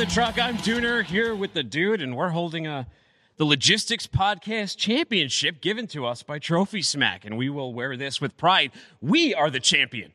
Welcome to What the Truck. I'm Dooner here with the dude, and we're holding a the Logistics Podcast Championship given to us by Trophy Smack, and we will wear this with pride. We are the champion.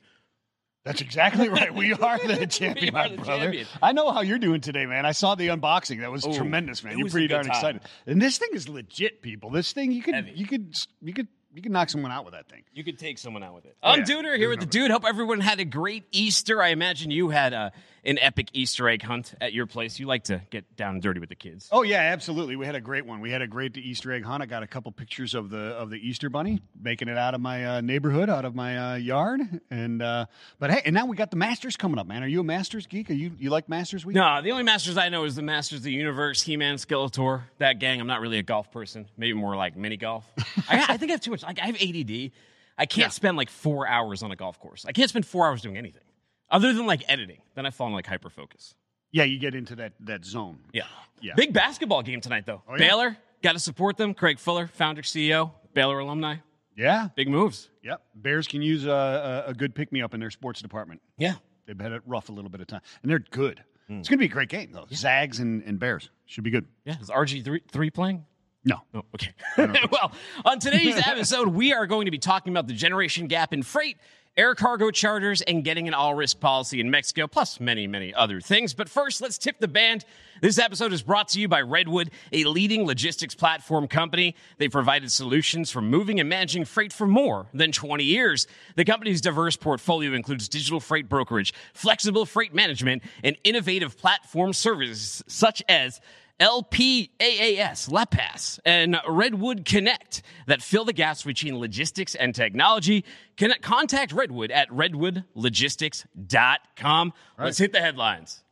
That's exactly right. We are the champion, are my the brother. champion. I know how you're doing today, man. I saw the unboxing. That was Oh, tremendous, man. You're pretty darn time. excited. And this thing is legit, people. This thing you could Heavy. you could you could you could knock someone out with that thing. You could take someone out with it. Oh, I'm yeah. Dooner here with the dude. Hope everyone had a great Easter. I imagine you had a, an epic Easter egg hunt at your place. You like to get down and dirty with the kids. Oh yeah, absolutely. We had a great one. We had a great Easter egg hunt. I got a couple pictures of the of the Easter bunny making it out of my uh, neighborhood, out of my uh, yard. And uh, but hey, and now we got the Masters coming up, man. Are you a Masters geek? Are you you like Masters week? No, the only Masters I know is the Masters of the Universe, He-Man, Skeletor, that gang. I'm not really a golf person. Maybe more like mini golf. I, I think I have too much. Like I have ADD. I can't spend like four hours on a golf course. I can't spend four hours doing anything other than like editing. Then I fall into like hyper focus. Yeah, you get into that that zone. Yeah. Yeah. Big basketball game tonight though. Oh, yeah? Baylor got to support them. Craig Fuller, founder CEO, Baylor alumni. Yeah. Big moves. Yep. Bears can use a, a, a good pick me up in their sports department. Yeah. They've had it rough a little bit of time, and they're good. Hmm. It's going to be a great game, though. Zags and, and Bears should be good. Yeah. Is RG three three playing? No. Oh, okay. well, on today's episode, we are going to be talking about the generation gap in freight, air cargo charters, and getting an all risk policy in Mexico, plus many, many other things. But first, let's tip the band. This episode is brought to you by Redwood, a leading logistics platform company. They've provided solutions for moving and managing freight for more than 20 years. The company's diverse portfolio includes digital freight brokerage, flexible freight management, and innovative platform services such as LPAAS, LAPAS, and Redwood Connect that fill the gaps between logistics and technology. Connect, contact Redwood at redwoodlogistics.com. Let's hit the headlines.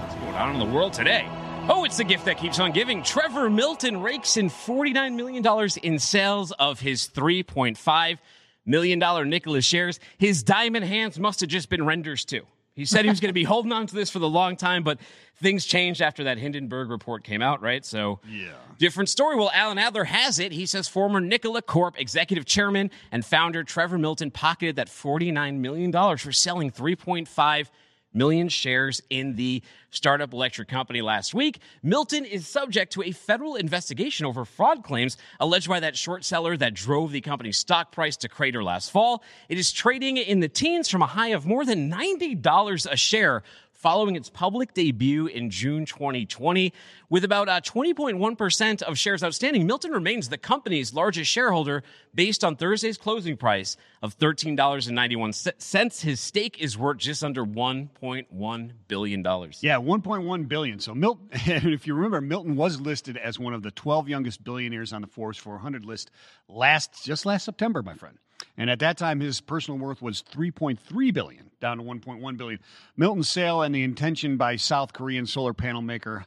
What's going on in the world today? Oh, it's the gift that keeps on giving. Trevor Milton rakes in $49 million in sales of his $3.5 million Nikola shares. His diamond hands must have just been renders too. He said he was going to be holding on to this for the long time, but things changed after that Hindenburg report came out, right? So, Yeah. different story. Well, Alan Adler has it. He says former Nikola Corp executive chairman and founder Trevor Milton pocketed that $49 million for selling 3.5 million shares in the startup electric company last week. Milton is subject to a federal investigation over fraud claims alleged by that short seller that drove the company's stock price to crater last fall. It is trading in the teens from a high of more than $90 a share following its public debut in June 2020. With about uh, 20.1% of shares outstanding, Milton remains the company's largest shareholder based on Thursday's closing price of $13.91. His stake is worth just under $1.1 billion. Yeah, 1.1 billion. So Milton, if you remember, Milton was listed as one of the 12 youngest billionaires on the Forbes 400 list last just last September, my friend. And at that time, his personal worth was 3.3 billion, down to 1.1 billion. Milton's sale and the intention by South Korean solar panel maker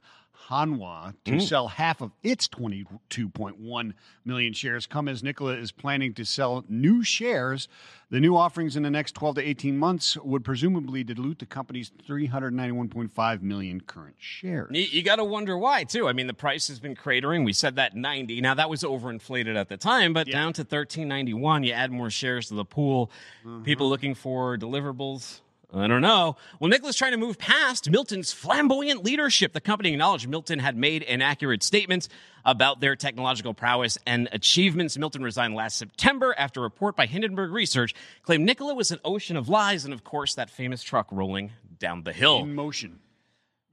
Hanwha to hmm. sell half of its 22.1 million shares come as Nikola is planning to sell new shares. The new offerings in the next 12 to 18 months would presumably dilute the company's 391.5 million current shares. You, you got to wonder why, too. I mean, the price has been cratering. We said that 90. Now, that was overinflated at the time, but down to 1391. You add more shares to the pool. Mm-hmm. People looking for deliverables. I don't know. Well, Nikola's trying to move past Milton's flamboyant leadership. The company acknowledged Milton had made inaccurate statements about their technological prowess and achievements. Milton resigned last September after a report by Hindenburg Research claimed Nikola was an ocean of lies and, of course, that famous truck rolling down the hill. In motion.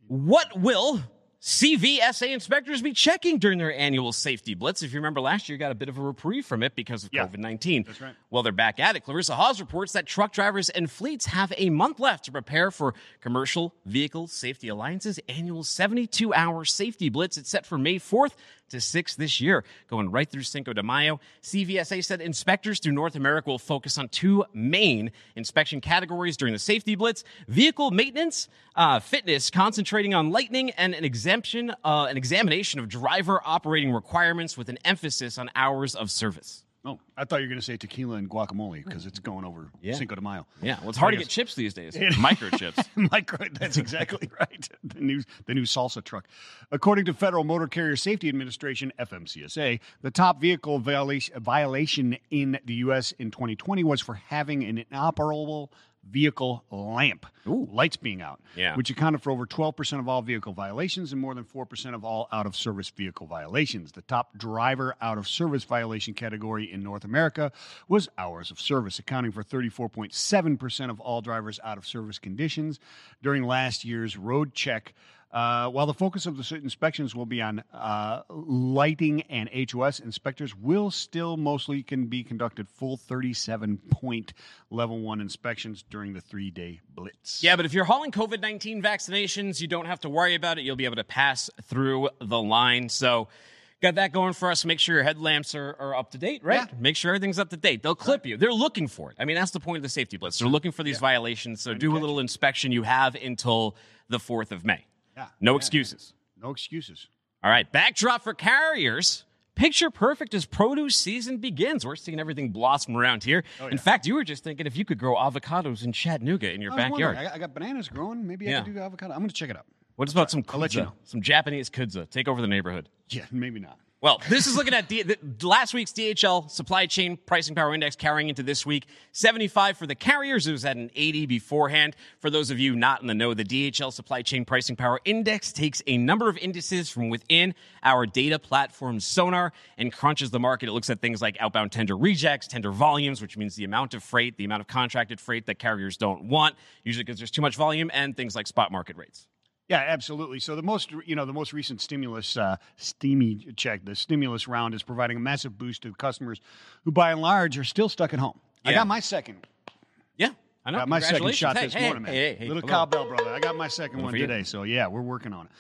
What will CVSA inspectors be checking during their annual safety blitz? If you remember last year, you got a bit of a reprieve from it because of Yeah, COVID 19. that's right. Well, they're back at it. Clarissa Hawes reports that truck drivers and fleets have a month left to prepare for Commercial Vehicle Safety Alliance's annual 72 hour safety blitz. It's set for May 4th to 6 this year, going right through Cinco de Mayo. CVSA said inspectors through North America will focus on two main inspection categories during the safety blitz vehicle maintenance, uh, fitness, concentrating on lightning, and an exemption, uh, an examination of driver operating requirements with an emphasis on hours of service. Oh, I thought you were going to say tequila and guacamole because it's going over Yeah. Cinco de Mayo. Yeah, well, it's hard to get chips these days. Microchips. Micro, that's exactly right. The new, the new salsa truck. According to Federal Motor Carrier Safety Administration, FMCSA, the top vehicle violation, violation in the U.S. in 2020 was for having an inoperable vehicle lamp, Ooh. lights being out, Yeah. which accounted for over 12% of all vehicle violations and more than 4% of all out of service vehicle violations. The top driver out of service violation category in North America was hours of service, accounting for 34.7% of all drivers out of service conditions during last year's road check. Uh, while the focus of the inspections will be on uh, lighting and HOS, inspectors will still mostly can be conducted full 37 point level one inspections during the three day blitz. Yeah, but if you're hauling COVID 19 vaccinations, you don't have to worry about it. You'll be able to pass through the line. So, got that going for us. Make sure your headlamps are, are up to date, right? Yeah. Make sure everything's up to date. They'll clip you. They're looking for it. I mean, that's the point of the safety blitz. They're looking for these violations. So, do a little inspection. You have until the 4th of May. Yeah. No Yeah. excuses. No excuses. All right, backdrop for carriers. Picture perfect as produce season begins. We're seeing everything blossom around here. Oh, in fact, you were just thinking if you could grow avocados in Chattanooga in your I backyard. I got, I got bananas growing. Maybe Yeah. I could do avocado. I'm going to check it out. What about some let you know. Some Japanese kudzu. Take over the neighborhood. Yeah, maybe not. Well, this is looking at the, last week's DHL supply chain pricing power index carrying into this week. 75 for the carriers. It was at an 80 beforehand. For those of you not in the know, the DHL supply chain pricing power index takes a number of indices from within our data platform Sonar and crunches the market. It looks at things like outbound tender rejects, tender volumes, which means the amount of freight, the amount of contracted freight that carriers don't want, usually because there's too much volume, and things like spot market rates. Yeah, absolutely. So the most, you know, the most recent stimulus, uh, steamy check, the stimulus round is providing a massive boost to customers who, by and large, are still stuck at home. I got my second, Yeah, I know. got my second shot Hey, this hey, morning, man. Hey, hey, Little hello. cowbell brother. I got my second one today. So yeah, we're working on it.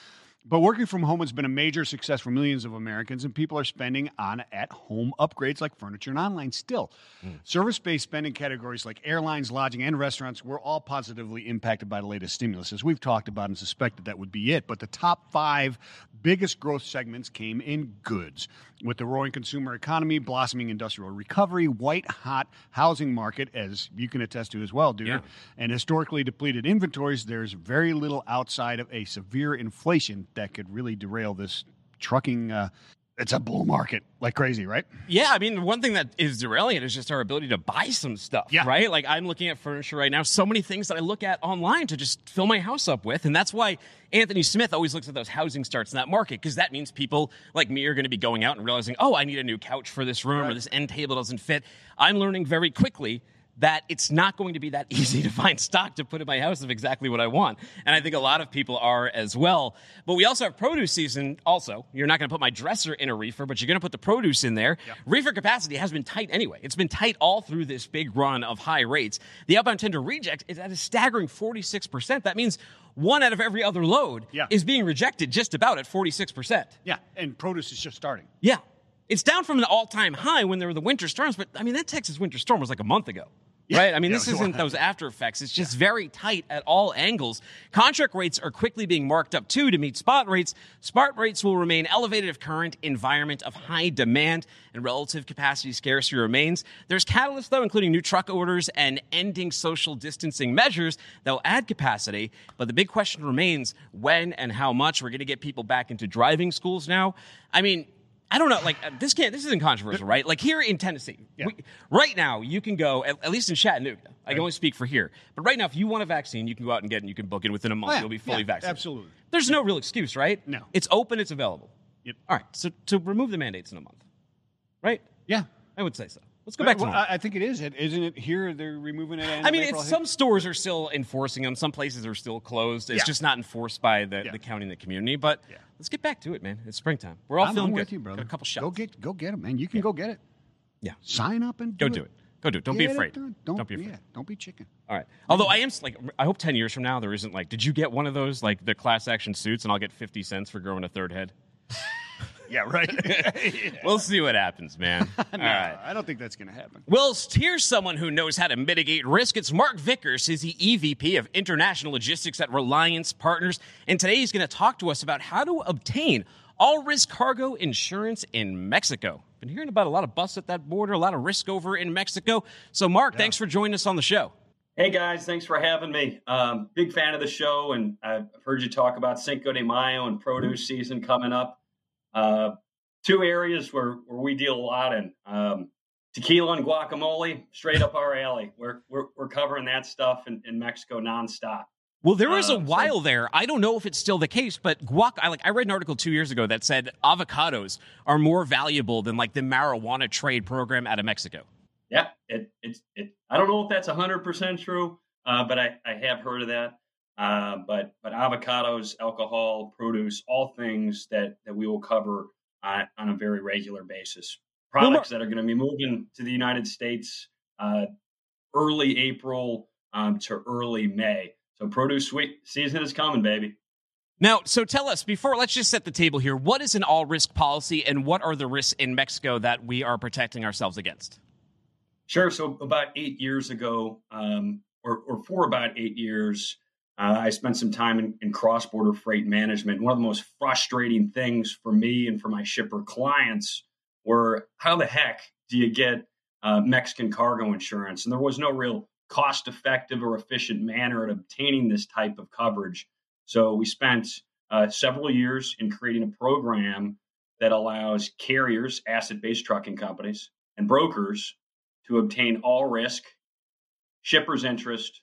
But working from home has been a major success for millions of Americans, and people are spending on at home upgrades like furniture and online still. Hmm. Service based spending categories like airlines, lodging, and restaurants were all positively impacted by the latest stimulus. As we've talked about and suspected that would be it. But the top five biggest growth segments came in goods. With the roaring consumer economy, blossoming industrial recovery, white hot housing market, as you can attest to as well, dude, Yeah. and historically depleted inventories, there's very little outside of a severe inflation that could really derail this trucking. Uh, it's a bull market like crazy, right? Yeah, I mean, one thing that is derailing is just our ability to buy some stuff, Yeah. right? Like I'm looking at furniture right now, so many things that I look at online to just fill my house up with, and that's why Anthony Smith always looks at those housing starts in that market because that means people like me are going to be going out and realizing, oh, I need a new couch for this room or this end table doesn't fit. I'm learning very quickly that it's not going to be that easy to find stock to put in my house of exactly what I want. And I think a lot of people are as well. But we also have produce season also. You're not going to put my dresser in a reefer, but you're going to put the produce in there. Reefer capacity has been tight anyway. It's been tight all through this big run of high rates. The outbound tender reject is at a staggering 46%. That means one out of every other load Yeah. is being rejected just about at 46%. Yeah, and produce is just starting. Yeah. It's down from an all time high when there were the winter storms, but I mean, that Texas winter storm was like a month ago. Right? I mean, Yeah, this isn't those after effects. It's just very tight at all angles. Contract rates are quickly being marked up too to meet spot rates. Spot rates will remain elevated if current environment of high demand and relative capacity scarcity remains. There's catalysts though, including new truck orders and ending social distancing measures that will add capacity. But the big question remains when and how much. We're going to get people back into driving schools now. I mean, I don't know. Like uh, this can't. This isn't controversial, right? Like here in Tennessee, Yeah. we, right now you can go. At, at least in Chattanooga, I can only speak for here. But right now, if you want a vaccine, you can go out and get it. and You can book it within a month. Oh, yeah. You'll be fully Yeah, vaccinated. absolutely. There's no real excuse, right? No. It's open. It's available. Yep. All right. So to remove the mandates in a month, right? Yeah. I would say so. Let's go back to Well. I think it is. Isn't it here? They're removing it. I mean, it's, some stores are still enforcing them. Some places are still closed. It's Yeah. just not enforced by the, Yeah. the county and the community. But Yeah. Let's get back to it, man. It's springtime. We're all I'm, feeling I'm good. with you, brother. Got a couple shots. Go get, go get it, man. You can go get it. Yeah. Sign up and Go do it. Go do it. Don't be Get it afraid. Don't, Don't, be afraid. Yeah, don't be chicken. All right. Although I am like, I hope ten years from now there isn't like, did you get one of those like the class action suits and I'll get fifty cents for growing a third head? Yeah, right. We'll see what happens, man. All right. I don't think that's going to happen. Well, here's someone who knows how to mitigate risk. It's Mark Vickers. He's the EVP of International Logistics at Reliance Partners. And today he's going to talk to us about how to obtain all risk cargo insurance in Mexico. Been hearing about a lot of busts at that border, a lot of risk over in Mexico. So, Mark, thanks for joining us on the show. Hey guys, thanks for having me. Um, big fan of the show, and I've heard you talk about Cinco de Mayo and produce season coming up. Uh, two areas where, where we deal a lot in. Um, tequila and guacamole, straight up our alley. We're we're, we're covering that stuff in, in Mexico nonstop. Well, there was a uh, while so, there. I don't know if it's still the case, but guac. I like. I read an article two years ago that said avocados are more valuable than like the marijuana trade program out of Mexico. Yeah, it, it, it I don't know if that's hundred percent true, uh, but I, I have heard of that. Uh, but but avocados, alcohol, produce, all things that that we will cover on, on a very regular basis. Products that are going to be moving to the United States uh, early April um, to early May. So produce sweet season is coming, baby. Now, so tell us before, let's just set the table here. What is an all risk policy and what are the risks in Mexico that we are protecting ourselves against? Sure. So, about eight years ago, um, or, or, for about eight years, uh, I spent some time in, in cross border freight management. One of the most frustrating things for me and for my shipper clients were how the heck do you get uh, Mexican cargo insurance? And there was no real cost effective or efficient manner at obtaining this type of coverage. So we spent uh, several years in creating a program that allows carriers, asset based trucking companies, and brokers to obtain all risk, shipper's interest,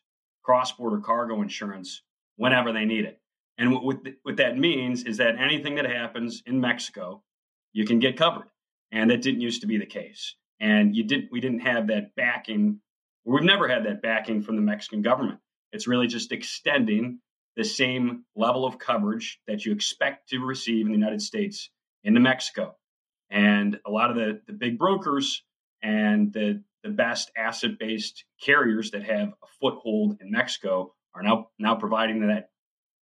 cross border cargo insurance whenever they need it. And what, what that means is that anything that happens in Mexico, you can get covered. And that didn't used to be the case. And you did we didn't have that backing. We've never had that backing from the Mexican government. It's really just extending the same level of coverage that you expect to receive in the United States into Mexico. And a lot of the, the big brokers and the, the best asset based carriers that have a foothold in Mexico are now now providing that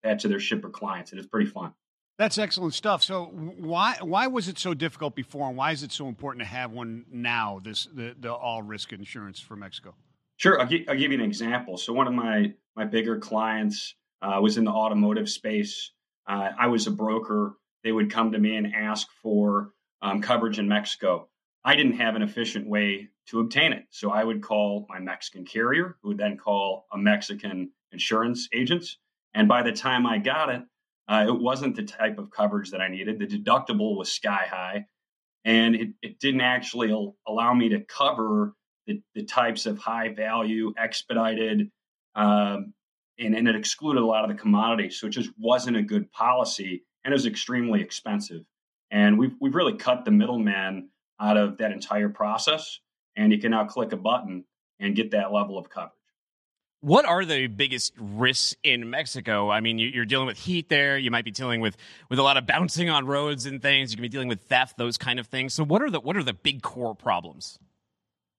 that to their shipper clients. And it's pretty fun. That's excellent stuff. So why why was it so difficult before, and why is it so important to have one now? This the, the all risk insurance for Mexico. Sure, I'll, gi- I'll give you an example. So one of my my bigger clients uh, was in the automotive space. Uh, I was a broker. They would come to me and ask for um, coverage in Mexico. I didn't have an efficient way to obtain it. So I would call my Mexican carrier, who would then call a Mexican insurance agent. And by the time I got it, uh, it wasn't the type of coverage that I needed. The deductible was sky high, and it, it didn't actually allow me to cover the, the types of high value, expedited, um, and, and it excluded a lot of the commodities. So it just wasn't a good policy, and it was extremely expensive. And we've, we've really cut the middleman out of that entire process. And you can now click a button and get that level of coverage. What are the biggest risks in Mexico? I mean, you're dealing with heat there. You might be dealing with with a lot of bouncing on roads and things. You can be dealing with theft, those kind of things. So, what are the what are the big core problems?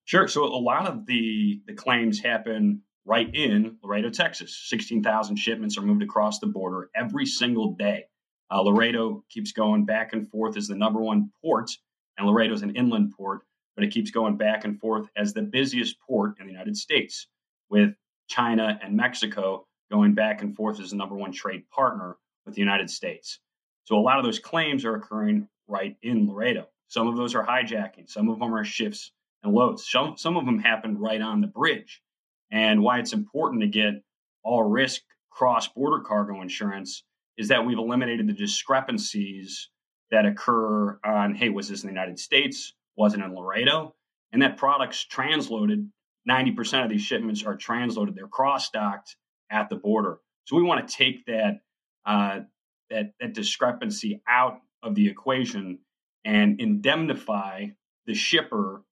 Sure. So, a lot of the the claims happen right in Laredo, Texas. Sixteen thousand shipments are moved across the border every single day. Uh, Laredo keeps going back and forth as the number one port and Laredo is an inland port, but it keeps going back and forth as the busiest port in the United States, with China and Mexico going back and forth as the number one trade partner with the United States. So a lot of those claims are occurring right in Laredo. Some of those are hijacking, some of them are shifts and loads. Some, some of them happen right on the bridge. And why it's important to get all risk cross border cargo insurance is that we've eliminated the discrepancies that occur on, hey, was this in the United States? Was it in Laredo? And that product's transloaded. 90% of these shipments are transloaded. They're cross-docked at the border. So we want to take that, uh, that, that discrepancy out of the equation and indemnify the shipper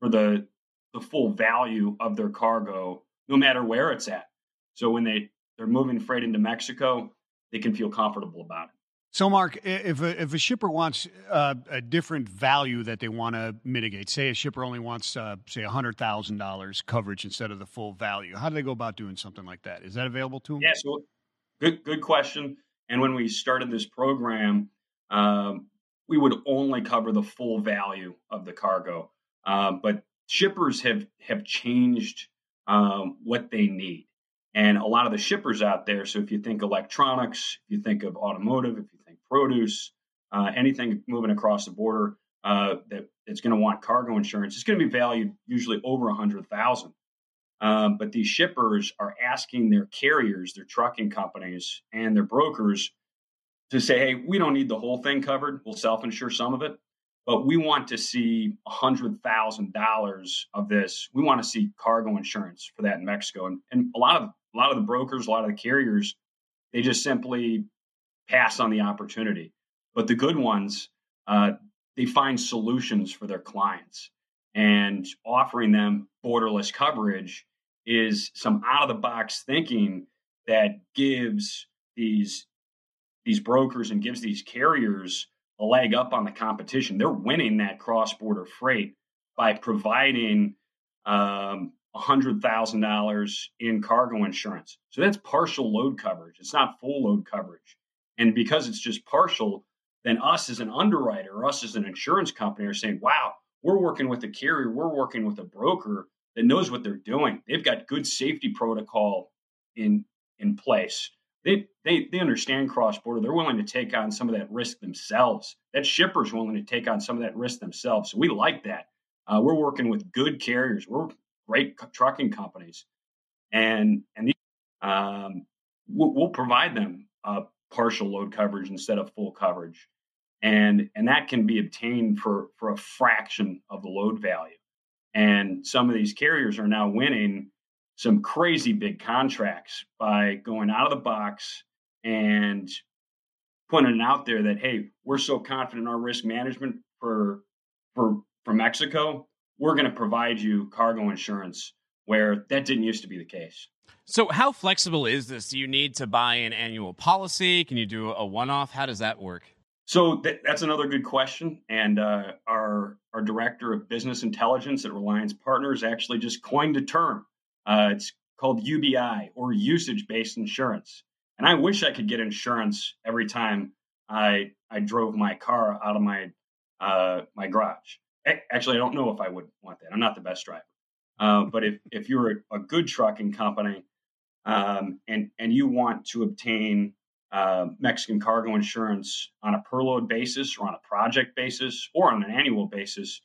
for the, the full value of their cargo, no matter where it's at. So when they, they're moving freight into Mexico, they can feel comfortable about it. So, Mark, if a, if a shipper wants uh, a different value that they want to mitigate, say a shipper only wants, uh, say, hundred thousand dollars coverage instead of the full value, how do they go about doing something like that? Is that available to them? Yeah, so good good question. And when we started this program, um, we would only cover the full value of the cargo, uh, but shippers have have changed um, what they need. And a lot of the shippers out there, so if you think electronics, if you think of automotive, if you produce, uh, anything moving across the border uh, that it's going to want cargo insurance. It's going to be valued usually over a hundred thousand. Um, but these shippers are asking their carriers, their trucking companies, and their brokers to say, "Hey, we don't need the whole thing covered. We'll self-insure some of it." but we want to see a $100,000 of this. We want to see cargo insurance for that in Mexico. And, and a lot of a lot of the brokers, a lot of the carriers, they just simply pass on the opportunity. But the good ones, uh, they find solutions for their clients and offering them borderless coverage is some out of the box thinking that gives these these brokers and gives these carriers a leg up on the competition. They're winning that cross border freight by providing um, $100,000 in cargo insurance. So that's partial load coverage. It's not full load coverage. And because it's just partial, then us as an underwriter, us as an insurance company are saying, wow, we're working with a carrier, we're working with a broker that knows what they're doing. They've got good safety protocol in in place. They they they understand cross border. They're willing to take on some of that risk themselves. That shipper's willing to take on some of that risk themselves. So we like that. Uh, we're working with good carriers. We're great trucking companies, and and these, um, we'll, we'll, provide them partial load coverage instead of full coverage, and and that can be obtained for for a fraction of the load value. And some of these carriers are now winning some crazy big contracts by going out of the box and putting it out there that hey, we're so confident in our risk management for for for Mexico, we're going to provide you cargo insurance where that didn't used to be the case. So, how flexible is this? Do you need to buy an annual policy? Can you do a one off? How does that work? So th- that's another good question, and uh, our our director of business intelligence at Reliance Partners actually just coined a term. Uh, it's called UBI or usage based insurance, and I wish I could get insurance every time I I drove my car out of my uh, my garage. Actually, I don't know if I would want that. I'm not the best driver, uh, but if if you're a, a good trucking company um, and and you want to obtain uh, Mexican cargo insurance on a per load basis or on a project basis or on an annual basis,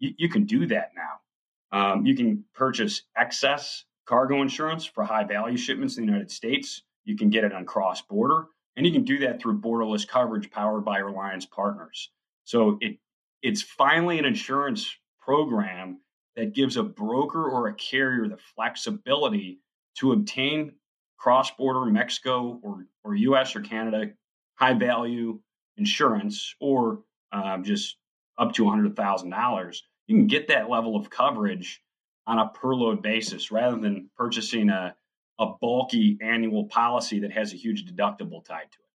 you, you can do that now. Um, you can purchase excess cargo insurance for high value shipments in the United States. You can get it on cross border, and you can do that through borderless coverage powered by Reliance Partners. So it it's finally an insurance program that gives a broker or a carrier the flexibility to obtain cross border Mexico or, or US or Canada high value insurance or um, just up to $100,000, you can get that level of coverage on a per load basis rather than purchasing a, a bulky annual policy that has a huge deductible tied to it.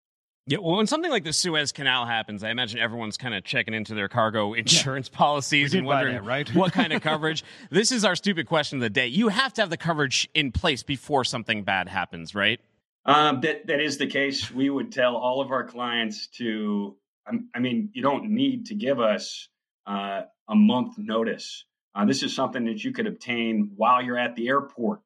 Yeah, well, when something like the Suez Canal happens, I imagine everyone's kind of checking into their cargo insurance yeah. policies and wondering that, right? what kind of coverage. This is our stupid question of the day. You have to have the coverage in place before something bad happens, right? Um, that that is the case. We would tell all of our clients to. I mean, you don't need to give us uh, a month notice. Uh, this is something that you could obtain while you're at the airport,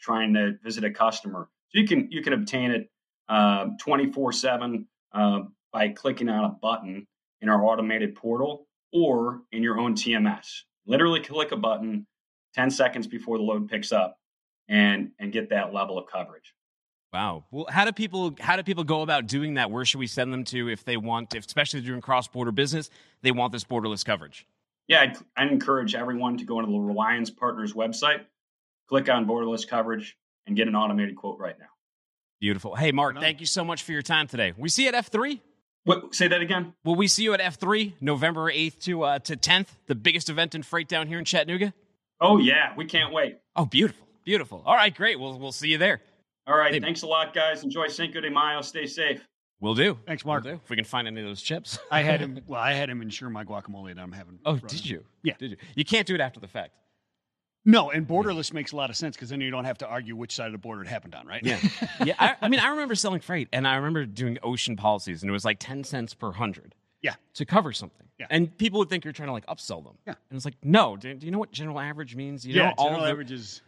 trying to visit a customer. So you can you can obtain it um, 24 7 uh, by clicking on a button in our automated portal or in your own TMS. Literally click a button 10 seconds before the load picks up and, and get that level of coverage. Wow. Well, how do people how do people go about doing that? Where should we send them to if they want, if, especially doing cross border business, they want this borderless coverage? Yeah, I'd, I'd, encourage everyone to go into the Reliance Partners website, click on borderless coverage, and get an automated quote right now. Beautiful. Hey, Mark, thank you so much for your time today. We see you at F3. What, say that again. Will we see you at F3 November 8th to uh, to 10th, the biggest event in freight down here in Chattanooga? Oh yeah, we can't wait. Oh, beautiful. Beautiful. All right, great. We'll we'll see you there. All right, hey. thanks a lot guys. Enjoy Cinco de Mayo. Stay safe. We'll do. Thanks, Mark. We'll do. If we can find any of those chips. I had him. Well, I had him insure my guacamole that I'm having. Oh, did you? Yeah. Did you? You can't do it after the fact. No, and borderless makes a lot of sense because then you don't have to argue which side of the border it happened on, right? Yeah, yeah. I, I, mean, I remember selling freight, and I remember doing ocean policies, and it was like ten cents per hundred. Yeah, to cover something. Yeah, and people would think you're trying to like upsell them. Yeah, and it's like, no. Do, do you know what general average means? You yeah, know, all general averages.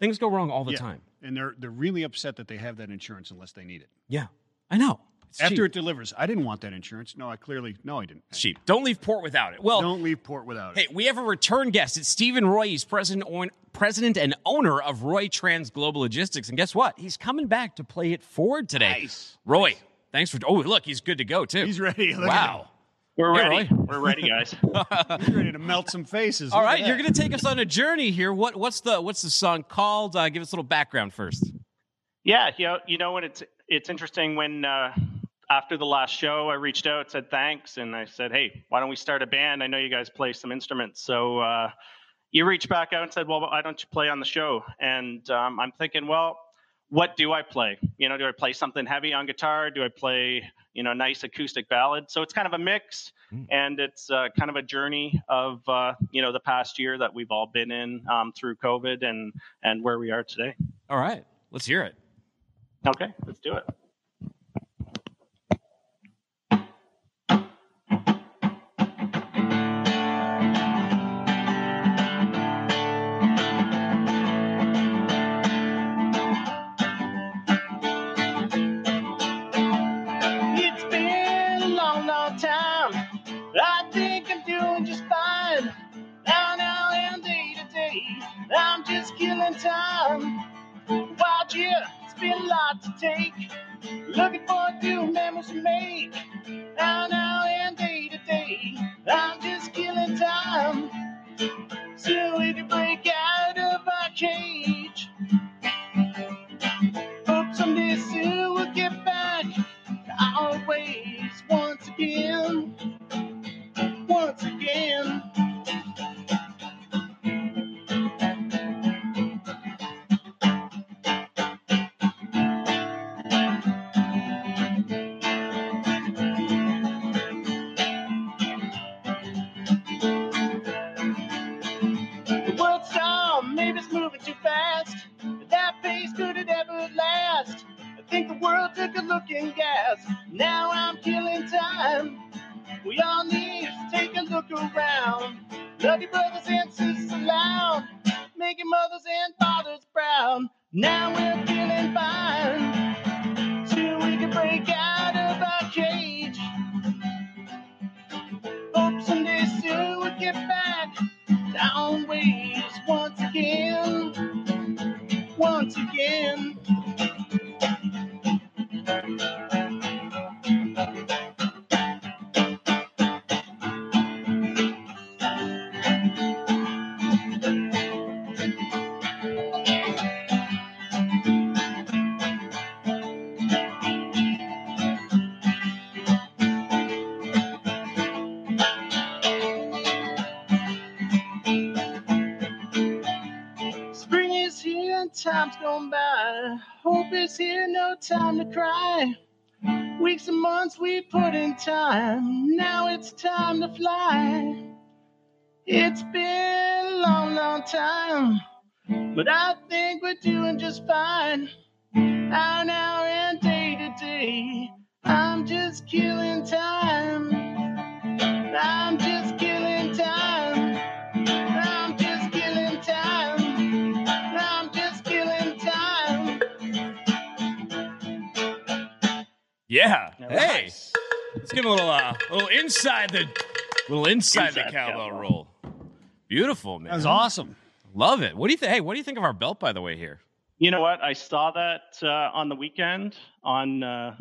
Things go wrong all the yeah. time, and they're they're really upset that they have that insurance unless they need it. Yeah, I know. It's After cheap. it delivers, I didn't want that insurance. No, I clearly no, I didn't. It's cheap. Don't leave port without it. Well, don't leave port without it. Hey, we have a return guest. It's Steven Roy. He's president president and owner of RoyTrans Global Logistics, and guess what? He's coming back to play it forward today. Nice. Roy, nice. thanks for. Oh, look, he's good to go too. He's ready. Look wow. We're Hey, ready. Roy. We're ready, guys. He's ready to melt some faces. All Look right, you're going to take us on a journey here. What what's the what's the song called? Uh, give us a little background first. yeah, you know, you know what? It's it's interesting when uh, after the last show, I reached out, said thanks, and I said, hey, why don't we start a band? I know you guys play some instruments, so uh, you reached back out and said, well, why don't you play on the show? And um, I'm thinking, well, what do I play? You know, do I play something heavy on guitar? Do I play you know nice acoustic ballad? So it's kind of a mix, Mm. and it's uh, kind of a journey of uh, you know the past year that we've all been in um, through COVID and and where we are today. All right, let's hear it. Okay, let's do it. I'm killing time. Wild year, it's been a lot to take. Looking forward new memories to make. Think the world took a look and gasped. Now I'm killing time. We all need to take a look around. Love your brothers and sisters loud. Making mothers and fathers proud. Now we're feeling fine. Till we can break out of our cage. Hope someday soon we'll get back down ways once again. Once again. To cry. Weeks and months we put in time. Now it's time to fly. It's been a long, long time. But I think we're doing just fine. Hour now and day to day. I'm just killing time. I'm just killing Yeah. All Hey, right. let's give him a little uh, little inside the little inside, the Inside cowbell cowbell. roll. Beautiful, man. That was awesome. Love it. What do you think? Hey, what do you think of our belt, by the way? Here. You know what? I saw that uh, on the weekend on uh,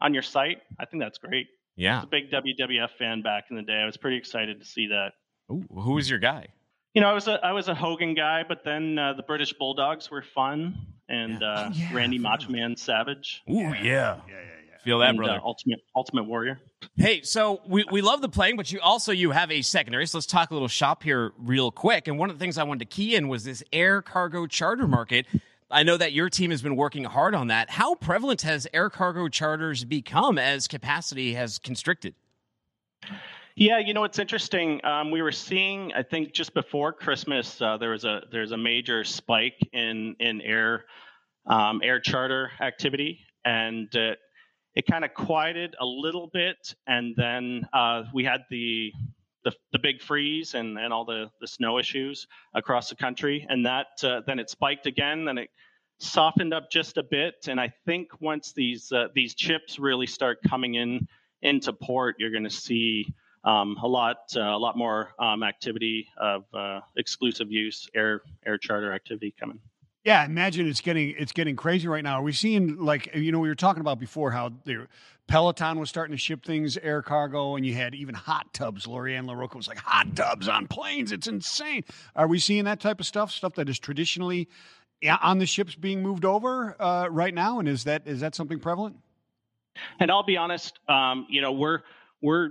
on your site. I think that's great. I Yeah. was a big WWF fan back in the day. I was pretty excited to see that. Ooh, who was your guy? You know, I was a I was a Hogan guy, but then uh, the British Bulldogs were fun, and Yeah. uh, Oh, yeah, Randy forgot Macho Man Savage, Ooh, yeah. Yeah, yeah, yeah. Feel that, and, brother. uh, Ultimate Ultimate Warrior. Hey, so we, we love the playing, but you also you have a secondary. So let's talk a little shop here real quick. And one of the things I wanted to key in was this air cargo charter market. I know that your team has been working hard on that. How prevalent has air cargo charters become as capacity has constricted? Yeah, you know it's interesting. Um, we were seeing, I think, just before Christmas, uh, there was a there's a major spike in in air um, air charter activity, and uh, it kind of quieted a little bit, and then uh, we had the, the the big freeze and and all the the snow issues across the country, and that uh, then it spiked again, then it softened up just a bit, and I think once these uh, these chips really start coming in into port, you're going to see um, a lot uh, a lot more um, activity of uh, exclusive use air air charter activity coming. Yeah, imagine it's getting it's getting crazy right now. Are we seeing like you know we were talking about before how the Peloton was starting to ship things air cargo, and you had even hot tubs. Lori Ann LaRocco was like hot tubs on planes. It's insane. Are we seeing that type of stuff? Stuff that is traditionally on the ships being moved over uh, right now, and is that is that something prevalent? And I'll be honest, um, you know we're we're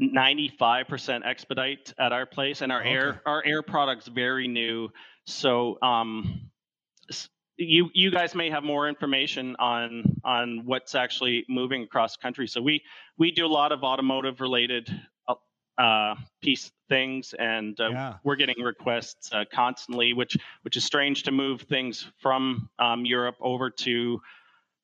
95% expedite at our place, and our okay. air our air product's very new. So um, you you guys may have more information on on what's actually moving across country. So we we do a lot of automotive related uh, uh, piece things, and uh, yeah. we're getting requests uh, constantly, which which is strange to move things from um, Europe over to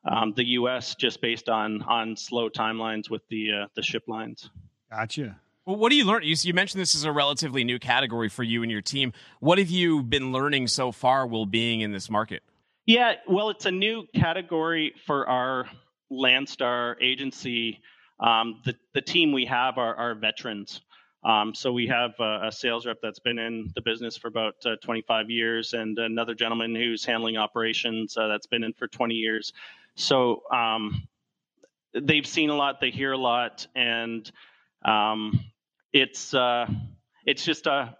um, the U.S. just based on on slow timelines with the uh, the ship lines. Gotcha. Well, what do you learn? You, you, mentioned this is a relatively new category for you and your team. What have you been learning so far while being in this market? Yeah, well, it's a new category for our Landstar agency. Um, the, the team we have are, are veterans. Um, so we have a, a, sales rep that's been in the business for about uh, 25 years, and another gentleman who's handling operations uh, that's been in for 20 years. So um, they've seen a lot, they hear a lot, and um, it's uh, it's just a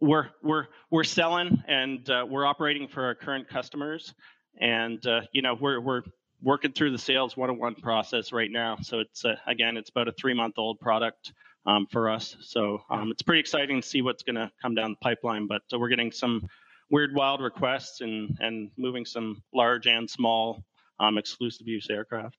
we're we're we're selling and uh, we're operating for our current customers, and uh, you know we're we're working through the sales one-on-one process right now. So it's uh, again it's about a three-month-old product um, for us. So um, it's pretty exciting to see what's going to come down the pipeline. But uh, we're getting some weird, wild requests and and moving some large and small um, exclusive use aircraft.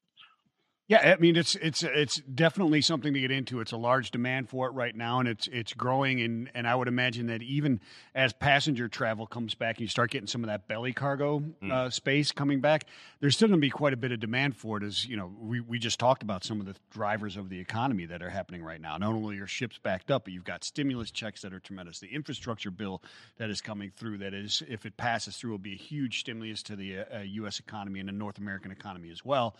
Yeah, I mean it's it's it's definitely something to get into. It's a large demand for it right now, and it's it's growing. And and I would imagine that even as passenger travel comes back, and you start getting some of that belly cargo mm. uh, space coming back, there's still going to be quite a bit of demand for it. As you know, we we just talked about some of the drivers of the economy that are happening right now. Not only are ships backed up, but you've got stimulus checks that are tremendous. The infrastructure bill that is coming through, that is, if it passes through, will be a huge stimulus to the uh, U.S. economy and the North American economy as well.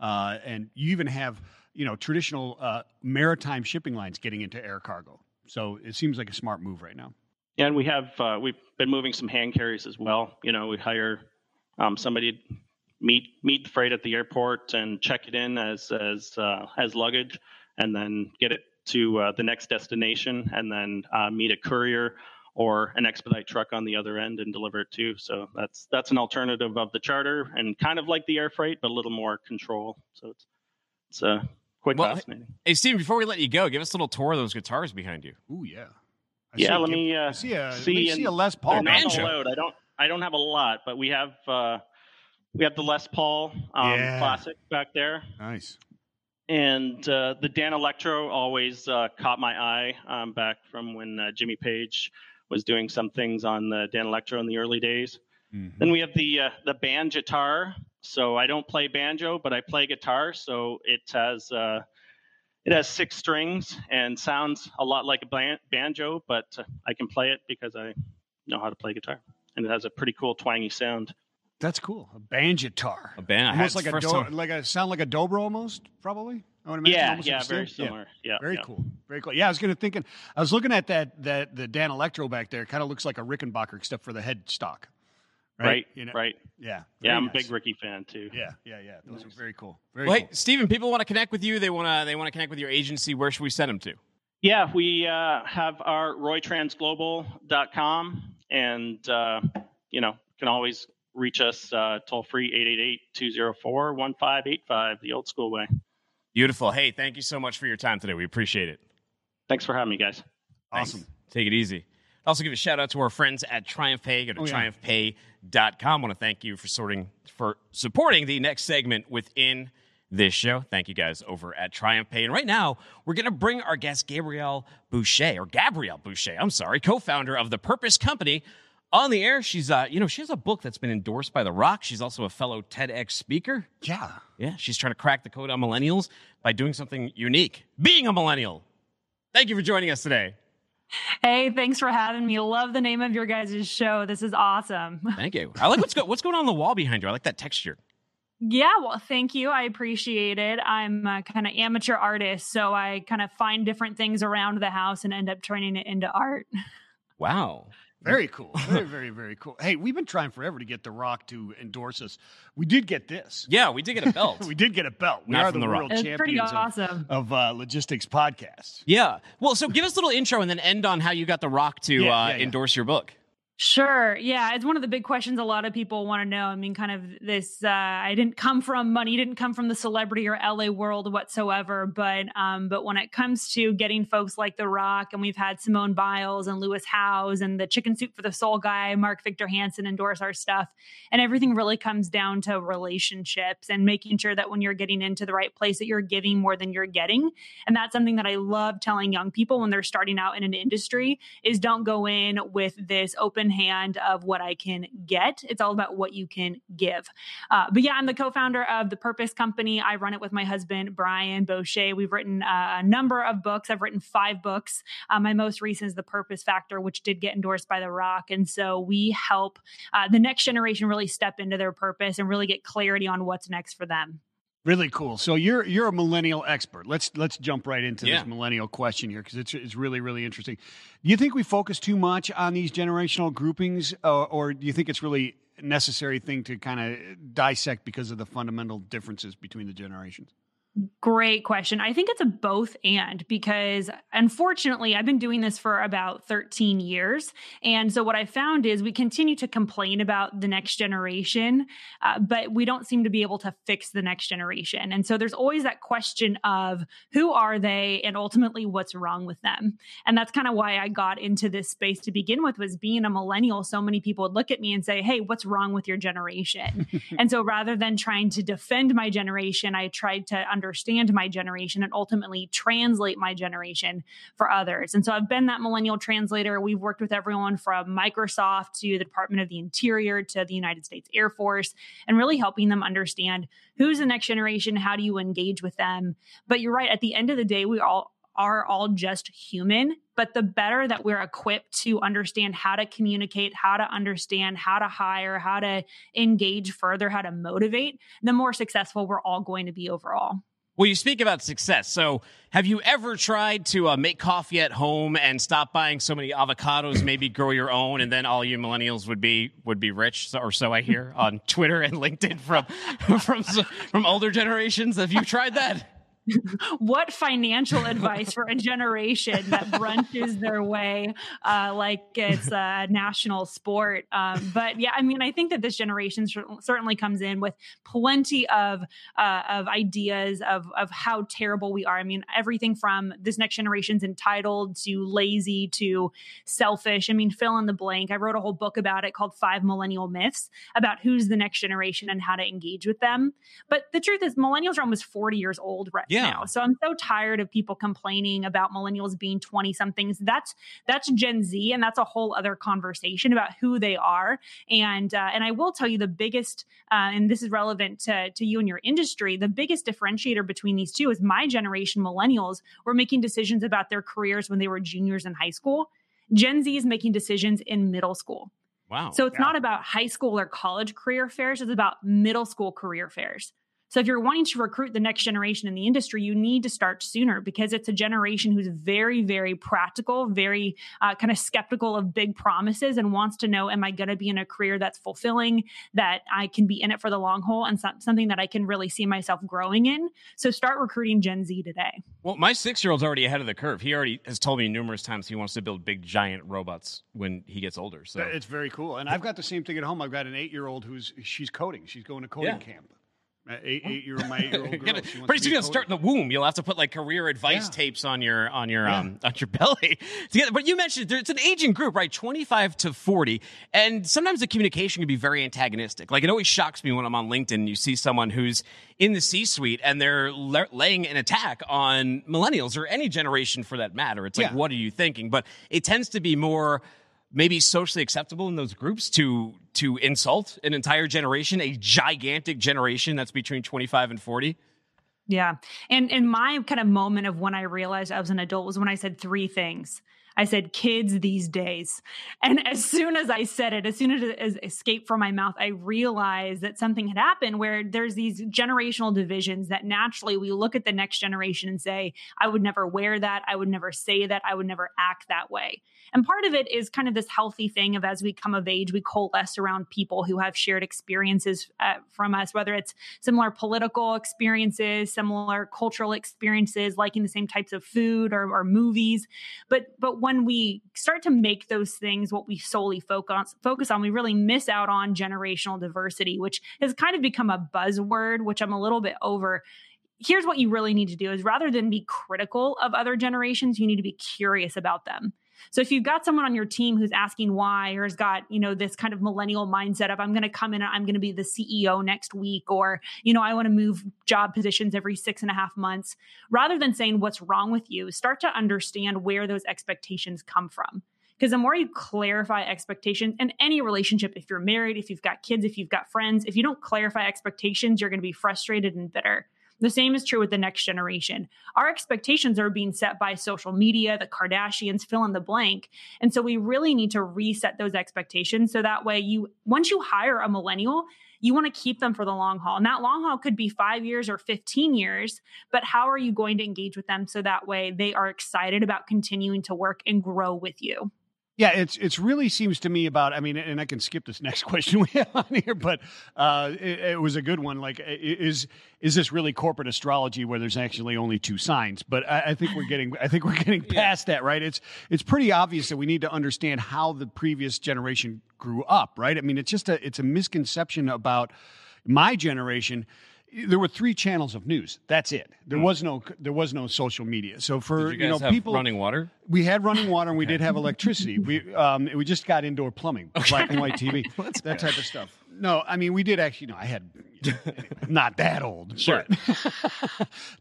Uh, and you even have you know traditional uh, maritime shipping lines getting into air cargo. So it seems like a smart move right now. Yeah, and we have uh, we've been moving some hand carries as well. You know, we hire um, somebody meet meet the freight at the airport and check it in as as uh, as luggage, and then get it to uh, the next destination, and then uh, meet a courier or an expedite truck on the other end and deliver it too. So that's that's an alternative of the charter and kind of like the air freight, but a little more control. So it's it's uh, quite well, fascinating. Hey, Steven, before we let you go, give us a little tour of those guitars behind you. Ooh, yeah. I yeah, let me uh, see a see, see a Les Paul banjo. Load. I don't I don't have a lot, but we have uh, we have the Les Paul um, yeah. classic back there. Nice. And uh, the Danelectro always uh, caught my eye um, back from when uh, Jimmy Page was doing some things on the Danelectro in the early days. Mm-hmm. Then we have the uh, the Banjitar. So I don't play banjo, but I play guitar. So it has uh, it has six strings and sounds a lot like a ban- banjo, but uh, I can play it because I know how to play guitar, and it has a pretty cool twangy sound. That's cool. A banjitar. A band. Almost like a do- like a sound like a dobro almost, probably. I would imagine. Yeah, yeah, very similar. Yeah, yeah very yeah. cool. Very cool. Yeah, I was going to thinking. I was looking at that that the Danelectro back there. Kind of looks like a Rickenbacker, except for the headstock. Right. Right. You know? right. Yeah. Yeah, I'm nice. a big Ricky fan too. Yeah. Yeah. Yeah. Those nice. are very cool. Very well, cool. Hey, Steven, people want to connect with you. They want to. They want to connect with your agency. Where should we send them to? Yeah, we uh, have our roytransglobal.com, and uh, you know can always reach us uh, toll free 888-204-1585 the old school way. Beautiful. Hey, thank you so much for your time today. We appreciate it. Thanks for having me, guys. Awesome. Thanks. Take it easy. Also, give a shout out to our friends at TriumphPay. Go to oh, yeah. triumphpay.com. I want to thank you for sorting for supporting the next segment within this show. Thank you guys over at TriumphPay. And right now, we're going to bring our guest Gabrielle Boucher, or Gabrielle Bosché, I'm sorry, co-founder of the Purpose Company, on the air. She's, uh, you know, she has a book that's been endorsed by The Rock. She's also a fellow TEDx speaker. Yeah. Yeah. She's trying to crack the code on millennials by doing something unique, being a millennial. Thank you for joining us today. Hey, thanks for having me. Love the name of your guys' show. This is awesome. Thank you. I like what's go- what's going on, on the wall behind you. I like that texture. Yeah, well, thank you. I appreciate it. I'm a kind of amateur artist, so I kind of find different things around the house and end up turning it into art. Wow. Very cool. Very, very, very cool. Hey, we've been trying forever to get The Rock to endorse us. We did get this. Yeah, we did get a belt. we did get a belt. We Not are from the, The Rock. world It's pretty champions of- awesome. of, uh, logistics podcasts. yeah. Well, so give us a little intro and then end on how you got The Rock to Yeah, uh, yeah, yeah. endorse your book. Sure. Yeah. It's one of the big questions a lot of people want to know. I mean, kind of this uh, I didn't come from money, didn't come from the celebrity or LA world whatsoever. But um, but when it comes to getting folks like The Rock, and we've had Simone Biles and Lewis Howes and the Chicken Soup for the Soul guy, Mark Victor Hansen endorse our stuff. And everything really comes down to relationships and making sure that when you're getting into the right place that you're giving more than you're getting. And that's something that I love telling young people when they're starting out in an industry is don't go in with this open hand of what I can get. It's all about what you can give. Uh, but yeah, I'm the co-founder of the Purpose Company. I run it with my husband Brian Bosché. We've written uh, a number of books. I've written five books. Uh, my most recent is The Purpose Factor, which did get endorsed by The Rock. And so we help uh, the next generation really step into their purpose and really get clarity on what's next for them. Really cool. So you're you're a millennial expert. Let's let's jump right into Yeah. this millennial question here because it's it's really really interesting. Do you think we focus too much on these generational groupings, uh, or do you think it's really necessary thing to kind of dissect because of the fundamental differences between the generations? Great question. I think it's a both and because unfortunately, I've been doing this for about 13 years. And so what I found is we continue to complain about the next generation, uh, but we don't seem to be able to fix the next generation. And so there's always that question of who are they and ultimately what's wrong with them. And that's kind of why I got into this space to begin with was being a millennial. So many people would look at me and say, Hey, what's wrong with your generation? and so rather than trying to defend my generation, I tried to understand my generation and ultimately translate my generation for others. And so I've been that millennial translator. We've worked with everyone from Microsoft to the Department of the Interior to the United States Air Force and really helping them understand who's the next generation, how do you engage with them. But you're right, at the end of the day, we all are all just human, but the better that we're equipped to understand how to communicate, how to understand, how to hire, how to engage further, how to motivate, the more successful we're all going to be overall. Well, you speak about success. So, have you ever tried to uh, make coffee at home and stop buying so many avocados? Maybe grow your own, and then all you millennials would be would be rich, so, or so I hear on Twitter and LinkedIn from from from older generations. Have you tried that? What financial advice for a generation that brunches their way uh, like it's a national sport? Um, but yeah, I mean, I think that this generation certainly comes in with plenty of uh, of ideas of of how terrible we are. I mean, everything from this next generation's entitled to lazy to selfish. I mean, fill in the blank. I wrote a whole book about it called Five Millennial Myths about who's the next generation and how to engage with them. But the truth is, millennials are almost 40 years old right Yeah. now. So I'm so tired of people complaining about millennials being 20 somethings. That's that's Gen Z, and that's a whole other conversation about who they are. And uh, and I will tell you the biggest, uh, and this is relevant to to you and your industry. The biggest differentiator between these two is my generation, millennials, were making decisions about their careers when they were juniors in high school. Gen Z is making decisions in middle school. Wow. So it's Yeah. not about high school or college career fairs, it's about middle school career fairs. So if you're wanting to recruit the next generation in the industry, you need to start sooner because it's a generation who's very, very practical, very uh, kind of skeptical of big promises and wants to know, am I going to be in a career that's fulfilling, that I can be in it for the long haul and some- something that I can really see myself growing in? So start recruiting Gen Z today. Well, my six year old's already ahead of the curve. He already has told me numerous times he wants to build big, giant robots when he gets older. So, It's very cool. And I've got the same thing at home. I've got an eight year old who's she's coding. She's going to coding Yeah. camp. Eight eight year my eight year old girl. pretty soon you'll start in the womb. You'll have to put like career advice Yeah. tapes on your on your Yeah. um on your belly. Together. But you mentioned there- it's an aging group, right? Twenty five to forty, and sometimes the communication can be very antagonistic. Like it always shocks me when I'm on LinkedIn and you see someone who's in the C suite and they're la- laying an attack on millennials or any generation for that matter. It's like, Yeah. what are you thinking? But it tends to be more maybe socially acceptable in those groups to to insult an entire generation, a gigantic generation that's between 25 and 40. Yeah. And and my kind of moment of when I realized I was an adult was when I said three things. I said kids these days. And as soon as I said it, as soon as it escaped from my mouth, I realized that something had happened where there's these generational divisions that naturally we look at the next generation and say, I would never wear that. I would never say that. I would never act that way. And part of it is kind of this healthy thing of as we come of age, we coalesce around people who have shared experiences uh, from us, whether it's similar political experiences, similar cultural experiences, liking the same types of food or, or movies. But but when we start to make those things what we solely focus focus on, we really miss out on generational diversity, which has kind of become a buzzword, which I'm a little bit over here's what you really need to do is rather than be critical of other generations you need to be curious about them so if you've got someone on your team who's asking why or has got, you know, this kind of millennial mindset of I'm going to come in and I'm going to be the CEO next week or, you know, I want to move job positions every six and a half months, rather than saying what's wrong with you, start to understand where those expectations come from. Because the more you clarify expectations in any relationship, if you're married, if you've got kids, if you've got friends, if you don't clarify expectations, you're going to be frustrated and bitter. The same is true with the next generation. Our expectations are being set by social media, the Kardashians, fill in the blank. And so we really need to reset those expectations so that way you once you hire a millennial, you want to keep them for the long haul. And that long haul could be 5 years or 15 years, but how are you going to engage with them so that way they are excited about continuing to work and grow with you? Yeah, it's it's really seems to me about. I mean, and I can skip this next question we have on here, but uh, it, it, was a good one. Like, is is this really corporate astrology where there's actually only two signs? But I, I think we're getting I think we're getting past yeah. that, right? It's it's pretty obvious that we need to understand how the previous generation grew up, right? I mean, it's just a it's a misconception about my generation there were three channels of news. That's it. There hmm. was no there was no social media. So for you, you, know people running water, we had running water and we did have electricity. We um, we just got indoor plumbing, black and white TV, that type of stuff. No, I mean we did actually. No, I had not that old. Sure.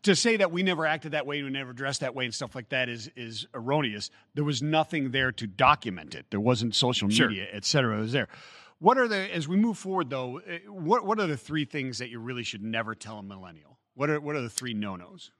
to say that we never acted that way, and we never dressed that way, and stuff like that is is erroneous. There was nothing there to document it. There wasn't social media, sure. et cetera. It was there. What are the as we move forward though? Eh, what what are the three things that you really should never tell a millennial? What are what are the three no nos?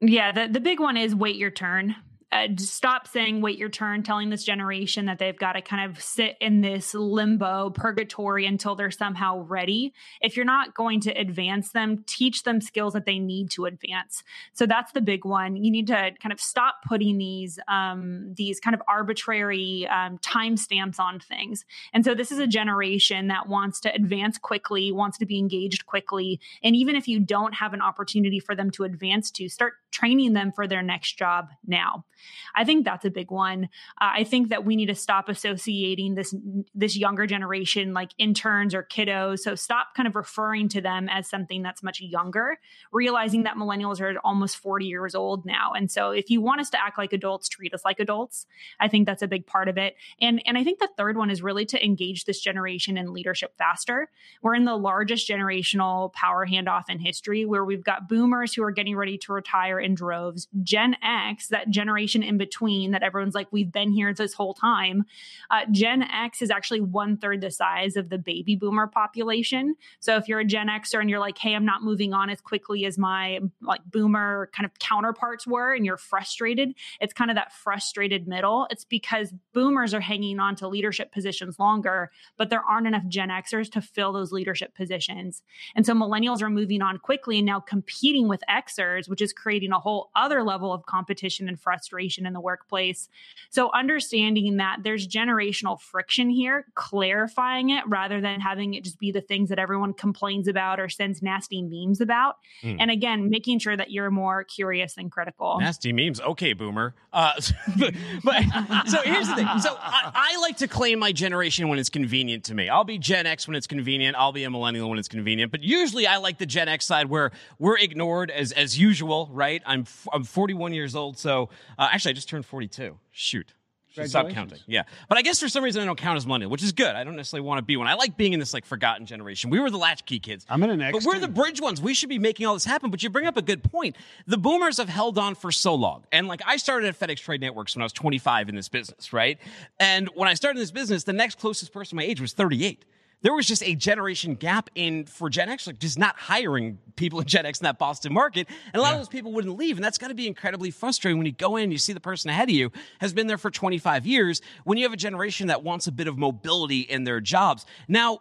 Yeah, the the big one is wait your turn uh, stop saying wait your turn telling this generation that they've got to kind of sit in this limbo purgatory until they're somehow ready. If you're not going to advance them teach them skills that they need to advance. So that's the big one. You need to kind of stop putting these um, these kind of arbitrary um, timestamps on things. And so this is a generation that wants to advance quickly wants to be engaged quickly. And even if you don't have an opportunity for them to advance to start training them for their next job now I think that's a big one. Uh, I think that we need to stop associating this this younger generation like interns or kiddos. So stop kind of referring to them as something that's much younger, realizing that millennials are almost 40 years old now. And so if you want us to act like adults, treat us like adults. I think that's a big part of it. And and I think the third one is really to engage this generation in leadership faster. We're in the largest generational power handoff in history where we've got boomers who are getting ready to retire in droves, Gen X, that generation in between that everyone's like, we've been here this whole time. Uh, Gen X is actually one third the size of the baby boomer population. So if you're a Gen Xer and you're like, hey, I'm not moving on as quickly as my like boomer kind of counterparts were, and you're frustrated, it's kind of that frustrated middle. It's because boomers are hanging on to leadership positions longer, but there aren't enough Gen Xers to fill those leadership positions. And so millennials are moving on quickly and now competing with Xers, which is creating a whole other level of competition and frustration in the workplace. So understanding that there's generational friction here, clarifying it rather than having it just be the things that everyone complains about or sends nasty memes about. Mm. And again, making sure that you're more curious and critical. Nasty memes. Okay, boomer. Uh, but, but, so here's the thing. So I, I like to claim my generation when it's convenient to me. I'll be Gen X when it's convenient. I'll be a millennial when it's convenient. But usually I like the Gen X side where we're ignored as as usual, right? I'm I'm 41 years old, so uh, actually, I just turned 42. Shoot. Stop counting. Yeah. But I guess for some reason I don't count as millennial, which is good. I don't necessarily want to be one. I like being in this like forgotten generation. We were the latchkey kids. I'm in an X. But we're the bridge ones. We should be making all this happen. But you bring up a good point. The boomers have held on for so long. And like I started at FedEx Trade Networks when I was 25 in this business, right? And when I started in this business, the next closest person my age was 38 there was just a generation gap in for Gen X, like just not hiring people in Gen X in that Boston market. And a lot yeah. of those people wouldn't leave. And that's got to be incredibly frustrating when you go in, you see the person ahead of you has been there for 25 years when you have a generation that wants a bit of mobility in their jobs. Now,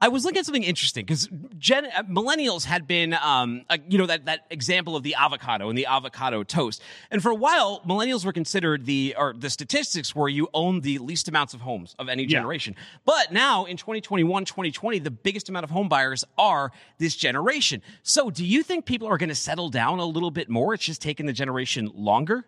I was looking at something interesting because Gen uh, millennials had been, um, uh, you know, that that example of the avocado and the avocado toast, and for a while, millennials were considered the or the statistics were you own the least amounts of homes of any generation. Yeah. But now in 2021, 2020, the biggest amount of home buyers are this generation. So, do you think people are going to settle down a little bit more? It's just taking the generation longer.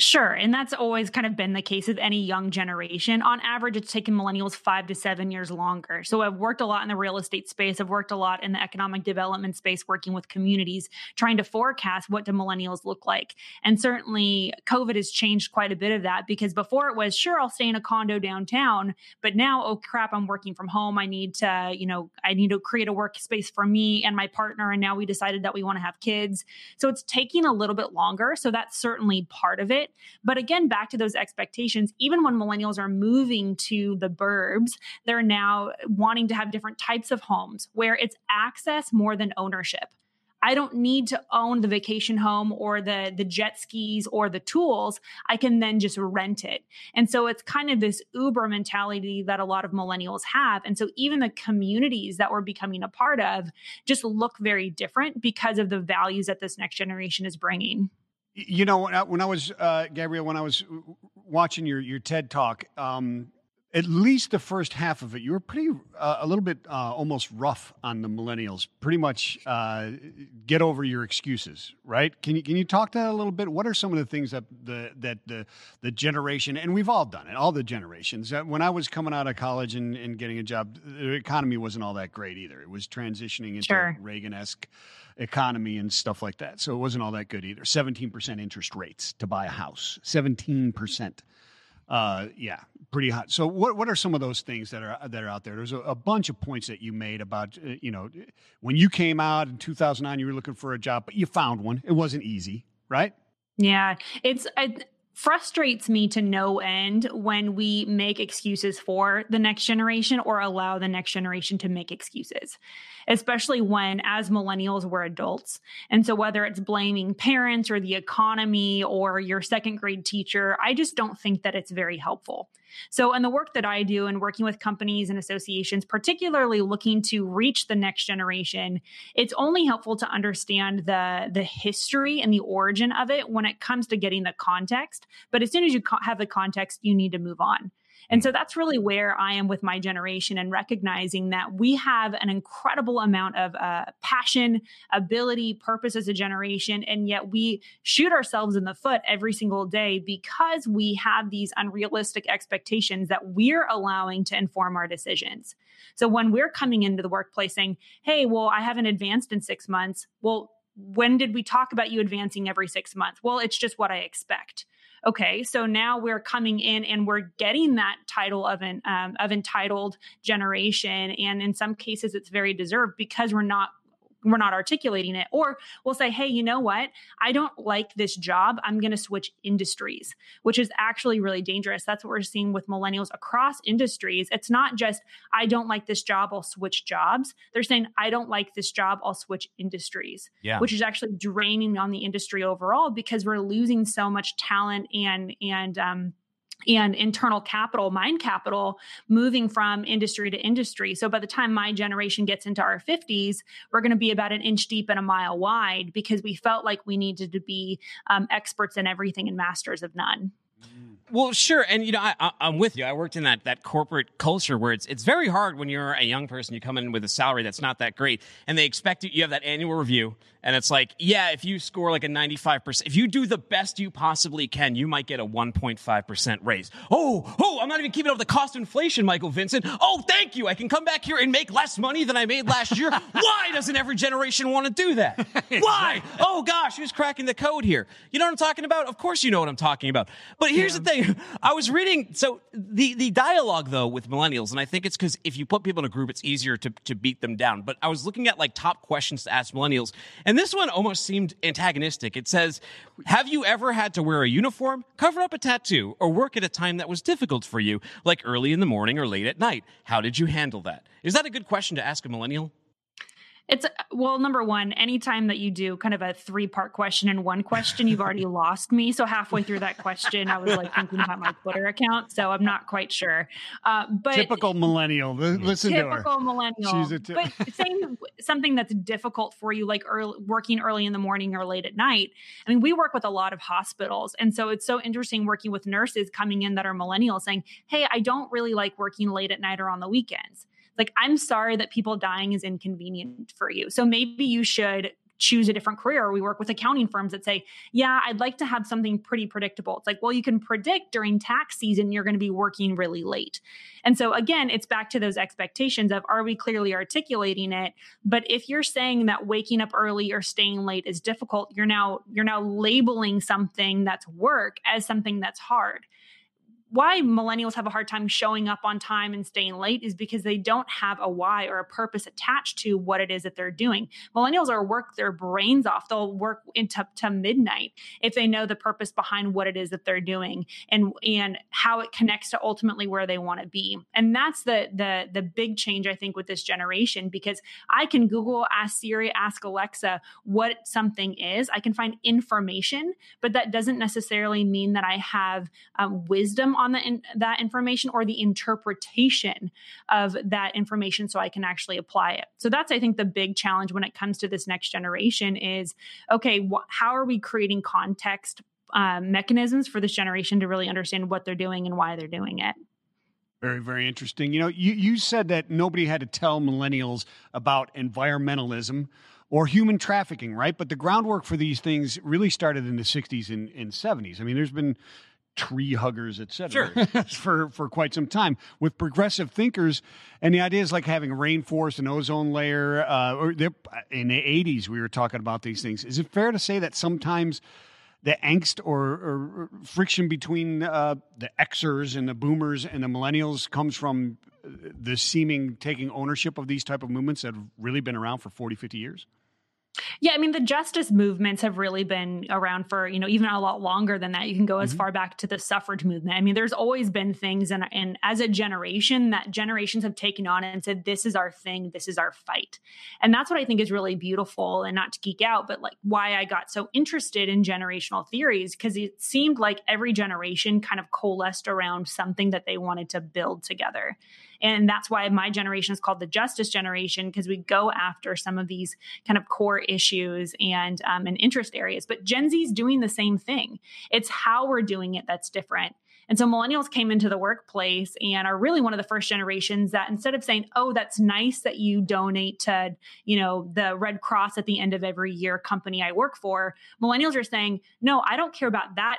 Sure. And that's always kind of been the case with any young generation. On average, it's taken millennials five to seven years longer. So I've worked a lot in the real estate space. I've worked a lot in the economic development space, working with communities, trying to forecast what do millennials look like. And certainly COVID has changed quite a bit of that because before it was, sure, I'll stay in a condo downtown, but now, oh crap, I'm working from home. I need to, you know, I need to create a workspace for me and my partner. And now we decided that we want to have kids. So it's taking a little bit longer. So that's certainly part of it. But again, back to those expectations, even when millennials are moving to the burbs, they're now wanting to have different types of homes where it's access more than ownership. I don't need to own the vacation home or the the jet skis or the tools. I can then just rent it. And so it's kind of this Uber mentality that a lot of millennials have. And so even the communities that we're becoming a part of just look very different because of the values that this next generation is bringing. You know, when I, when I was uh, Gabrielle, when I was watching your your TED talk, um, at least the first half of it, you were pretty uh, a little bit uh, almost rough on the millennials. Pretty much uh, get over your excuses, right? Can you can you talk to that a little bit? What are some of the things that the that the the generation and we've all done it, all the generations. When I was coming out of college and, and getting a job, the economy wasn't all that great either. It was transitioning into sure. Reagan esque economy and stuff like that. So it wasn't all that good either. 17% interest rates to buy a house. 17%. Uh, yeah, pretty hot. So what what are some of those things that are that are out there? There's a, a bunch of points that you made about uh, you know when you came out in 2009 you were looking for a job but you found one. It wasn't easy, right? Yeah, it's I, frustrates me to no end when we make excuses for the next generation or allow the next generation to make excuses, especially when, as millennials, we're adults. And so, whether it's blaming parents or the economy or your second grade teacher, I just don't think that it's very helpful. So, in the work that I do and working with companies and associations, particularly looking to reach the next generation, it's only helpful to understand the, the history and the origin of it when it comes to getting the context. But as soon as you have the context, you need to move on. And so that's really where I am with my generation and recognizing that we have an incredible amount of uh, passion, ability, purpose as a generation. And yet we shoot ourselves in the foot every single day because we have these unrealistic expectations that we're allowing to inform our decisions. So when we're coming into the workplace saying, hey, well, I haven't advanced in six months, well, when did we talk about you advancing every six months? Well, it's just what I expect okay so now we're coming in and we're getting that title of an um, of entitled generation. And in some cases it's very deserved because we're not we're not articulating it. Or we'll say, hey, you know what? I don't like this job. I'm going to switch industries, which is actually really dangerous. That's what we're seeing with millennials across industries. It's not just, I don't like this job, I'll switch jobs. They're saying, I don't like this job, I'll switch industries, yeah. which is actually draining on the industry overall because we're losing so much talent and, and, um, and internal capital, mind capital, moving from industry to industry. So by the time my generation gets into our 50s, we're going to be about an inch deep and a mile wide because we felt like we needed to be um, experts in everything and masters of none. Well, sure, and you know, I, am with you. I worked in that that corporate culture where it's it's very hard when you're a young person. You come in with a salary that's not that great, and they expect you. You have that annual review, and it's like, yeah, if you score like a 95 percent, if you do the best you possibly can, you might get a 1.5 percent raise. Oh, oh, I'm not even keeping up with the cost of inflation, Michael Vincent. Oh, thank you. I can come back here and make less money than I made last year. Why doesn't every generation want to do that? Why? Oh gosh, who's cracking the code here? You know what I'm talking about? Of course, you know what I'm talking about. But here's yeah. the thing saying, I was reading. So the the dialogue though with millennials, and I think it's because if you put people in a group, it's easier to to beat them down. But I was looking at like top questions to ask millennials, and this one almost seemed antagonistic. It says, "Have you ever had to wear a uniform, cover up a tattoo, or work at a time that was difficult for you, like early in the morning or late at night? How did you handle that?" Is that a good question to ask a millennial? It's well, number one, anytime that you do kind of a three part question in one question, you've already lost me. So halfway through that question, I was like thinking about my Twitter account. So I'm not quite sure. Uh, but typical millennial. Listen to her. Typical millennial. She's a t- but saying something that's difficult for you, like early, working early in the morning or late at night. I mean, we work with a lot of hospitals, and so it's so interesting working with nurses coming in that are millennials saying, "Hey, I don't really like working late at night or on the weekends." Like i'm sorry that people dying is inconvenient for you so maybe you should choose a different career. We work with accounting firms that say, yeah, I'd like to have something pretty predictable. It's like, well, you can predict during tax season, you're going to be working really late. And so again, it's back to those expectations of are we clearly articulating it? But if you're saying that waking up early or staying late is difficult, you're now, you're now labeling something that's work as something that's hard why millennials have a hard time showing up on time and staying late is because they don't have a why or a purpose attached to what it is that they're doing. Millennials are work their brains off. They'll work into to midnight if they know the purpose behind what it is that they're doing and and how it connects to ultimately where they want to be. And that's the the the big change I think with this generation because I can Google, ask Siri, ask Alexa what something is. I can find information, but that doesn't necessarily mean that I have um, wisdom on the in, that information or the interpretation of that information so I can actually apply it. So that's I think the big challenge when it comes to this next generation is okay, wh- how are we creating context uh, mechanisms for this generation to really understand what they're doing and why they're doing it. Very, very interesting. You know, you, you said that nobody had to tell millennials about environmentalism or human trafficking, right? But the groundwork for these things really started in the 60s and, and 70s. I mean, there's been tree huggers, etc. Sure. for for quite some time with progressive thinkers, and the idea is like having rainforest, and ozone layer. Uh, or in the '80s, we were talking about these things. Is it fair to say that sometimes? The angst or, or friction between uh, the Xers and the Boomers and the Millennials comes from the seeming taking ownership of these type of movements that have really been around for 40, 50 years? Yeah, I mean the justice movements have really been around for, you know, even a lot longer than that. You can go as mm-hmm. far back to the suffrage movement. I mean, there's always been things and and as a generation that generations have taken on and said this is our thing, this is our fight. And that's what I think is really beautiful and not to geek out, but like why I got so interested in generational theories because it seemed like every generation kind of coalesced around something that they wanted to build together. And that's why my generation is called the justice generation because we go after some of these kind of core issues and um, and interest areas. But Gen Z is doing the same thing. It's how we're doing it that's different. And so millennials came into the workplace and are really one of the first generations that instead of saying, "Oh, that's nice that you donate to, you know, the Red Cross at the end of every year company I work for," millennials are saying, "No, I don't care about that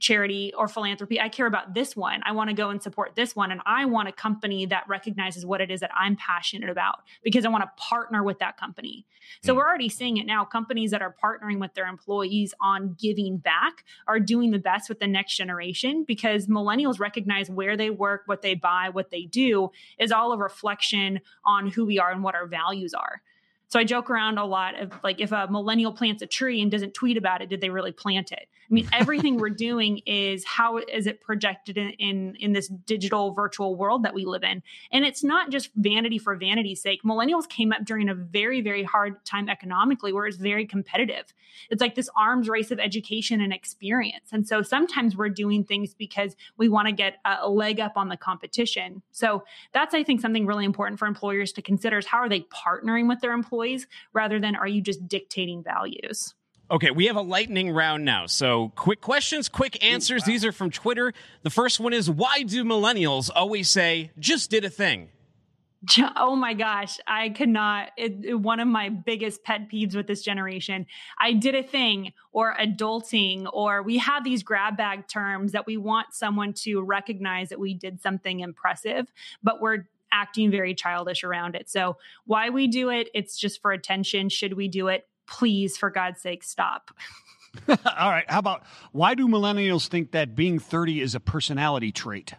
charity or philanthropy. I care about this one. I want to go and support this one. And I want a company that recognizes what it is that I'm passionate about because I want to partner with that company. So mm. we're already seeing it now. Companies that are partnering with their employees on giving back are doing the best with the next generation because millennials recognize where they work, what they buy, what they do is all a reflection on who we are and what our values are. So I joke around a lot of like if a millennial plants a tree and doesn't tweet about it, did they really plant it? I mean, everything we're doing is how is it projected in, in, in this digital virtual world that we live in? And it's not just vanity for vanity's sake. Millennials came up during a very very hard time economically, where it's very competitive. It's like this arms race of education and experience. And so sometimes we're doing things because we want to get a, a leg up on the competition. So that's I think something really important for employers to consider is how are they partnering with their employees rather than are you just dictating values? Okay, we have a lightning round now. So, quick questions, quick answers. Wow. These are from Twitter. The first one is Why do millennials always say, just did a thing? Oh my gosh, I could not. It, it, one of my biggest pet peeves with this generation. I did a thing, or adulting, or we have these grab bag terms that we want someone to recognize that we did something impressive, but we're acting very childish around it. So, why we do it, it's just for attention. Should we do it? Please, for God's sake, stop. All right. How about why do millennials think that being 30 is a personality trait?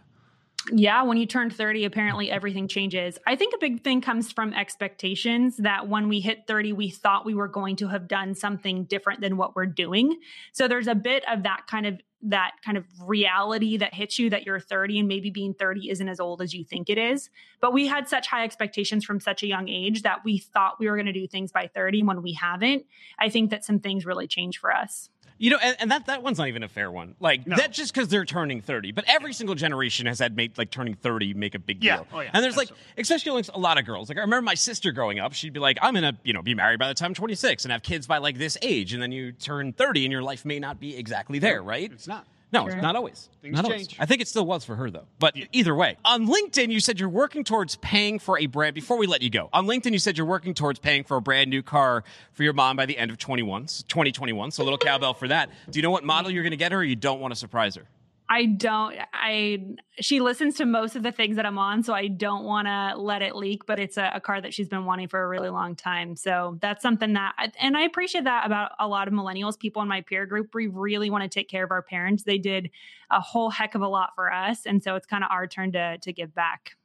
Yeah, when you turn 30, apparently everything changes. I think a big thing comes from expectations that when we hit 30, we thought we were going to have done something different than what we're doing. So there's a bit of that kind of that kind of reality that hits you that you're 30 and maybe being 30 isn't as old as you think it is. But we had such high expectations from such a young age that we thought we were going to do things by 30 when we haven't. I think that some things really change for us. You know, and, and, that that one's not even a fair one. Like no. that just because they're turning thirty, but every single generation has had made like turning thirty make a big deal. yeah. Oh, yeah. And there's like, especially like a lot of girls. Like I remember my sister growing up, she'd be like, "I'm gonna, you know, be married by the time I'm 26 and have kids by like this age," and then you turn 30 and your life may not be exactly there, right? It's not. No, Sure. it's not always. Things Not always. change. I think it still was for her though. But either way, on LinkedIn, you said you're working towards paying for a brand. Before we let you go, on LinkedIn, you said you're working towards paying for a brand new car for your mom by the end of 21, 2021. So a little cowbell for that. Do you know what model you're going to get her, or you don't want to surprise her? I don't I she listens to most of the things that I'm on, so I don't want to let it leak, but it's a, a car that she's been wanting for a really long time. So that's something that and I appreciate that about a lot of millennials, people in my peer group. We really want to take care of our parents. They did a whole heck of a lot for us, and so it's kind of our turn to to give back.